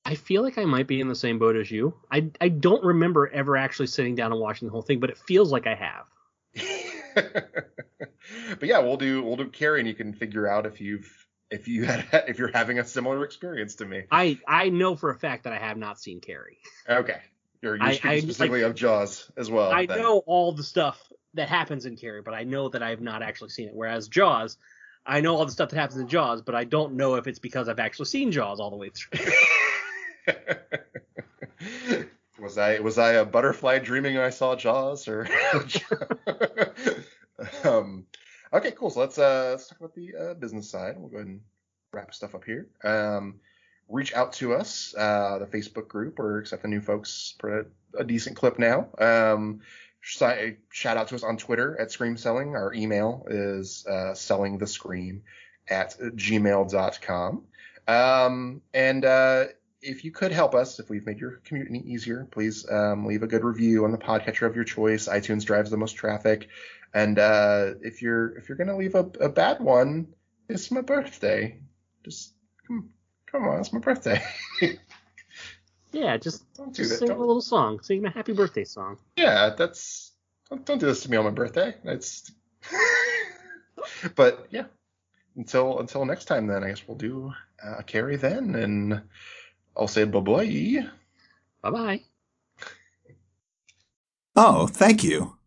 I feel like I might be in the same boat as you. I I don't remember ever actually sitting down and watching the whole thing, but it feels like I have. but yeah, we'll do we'll do Carrie, and you can figure out if you've if you had if you're having a similar experience to me. I I know for a fact that I have not seen Carrie. Okay, you're, you're I- speaking I- specifically of Jaws as well. I then. know all the stuff that happens in Carrie, but I know that I have not actually seen it. Whereas Jaws, I know all the stuff that happens in Jaws, but I don't know if it's because I've actually seen Jaws all the way through. was I was I a butterfly dreaming I saw Jaws or? um, okay, cool. So let's uh let's talk about the uh, business side. We'll go ahead and wrap stuff up here. Um, reach out to us, uh, the Facebook group, or accept the new folks for a, a decent clip now. Um, shout out to us on Twitter at Scream Selling. Our email is uh, selling the scream at gmail.com. Um, and uh, if you could help us, if we've made your commute any easier, please um, leave a good review on the podcatcher of your choice. iTunes drives the most traffic, and uh, if you're if you're gonna leave a, a bad one, it's my birthday. Just come come on, it's my birthday. yeah, just, Don't do just sing a Don't- little song. Sing a happy birthday song. yeah, that's don't, don't do this to me on my birthday. That's but yeah. Until until next time, then I guess we'll do uh, a Carrie then, and I'll say bye bye. Bye bye. Oh, thank you.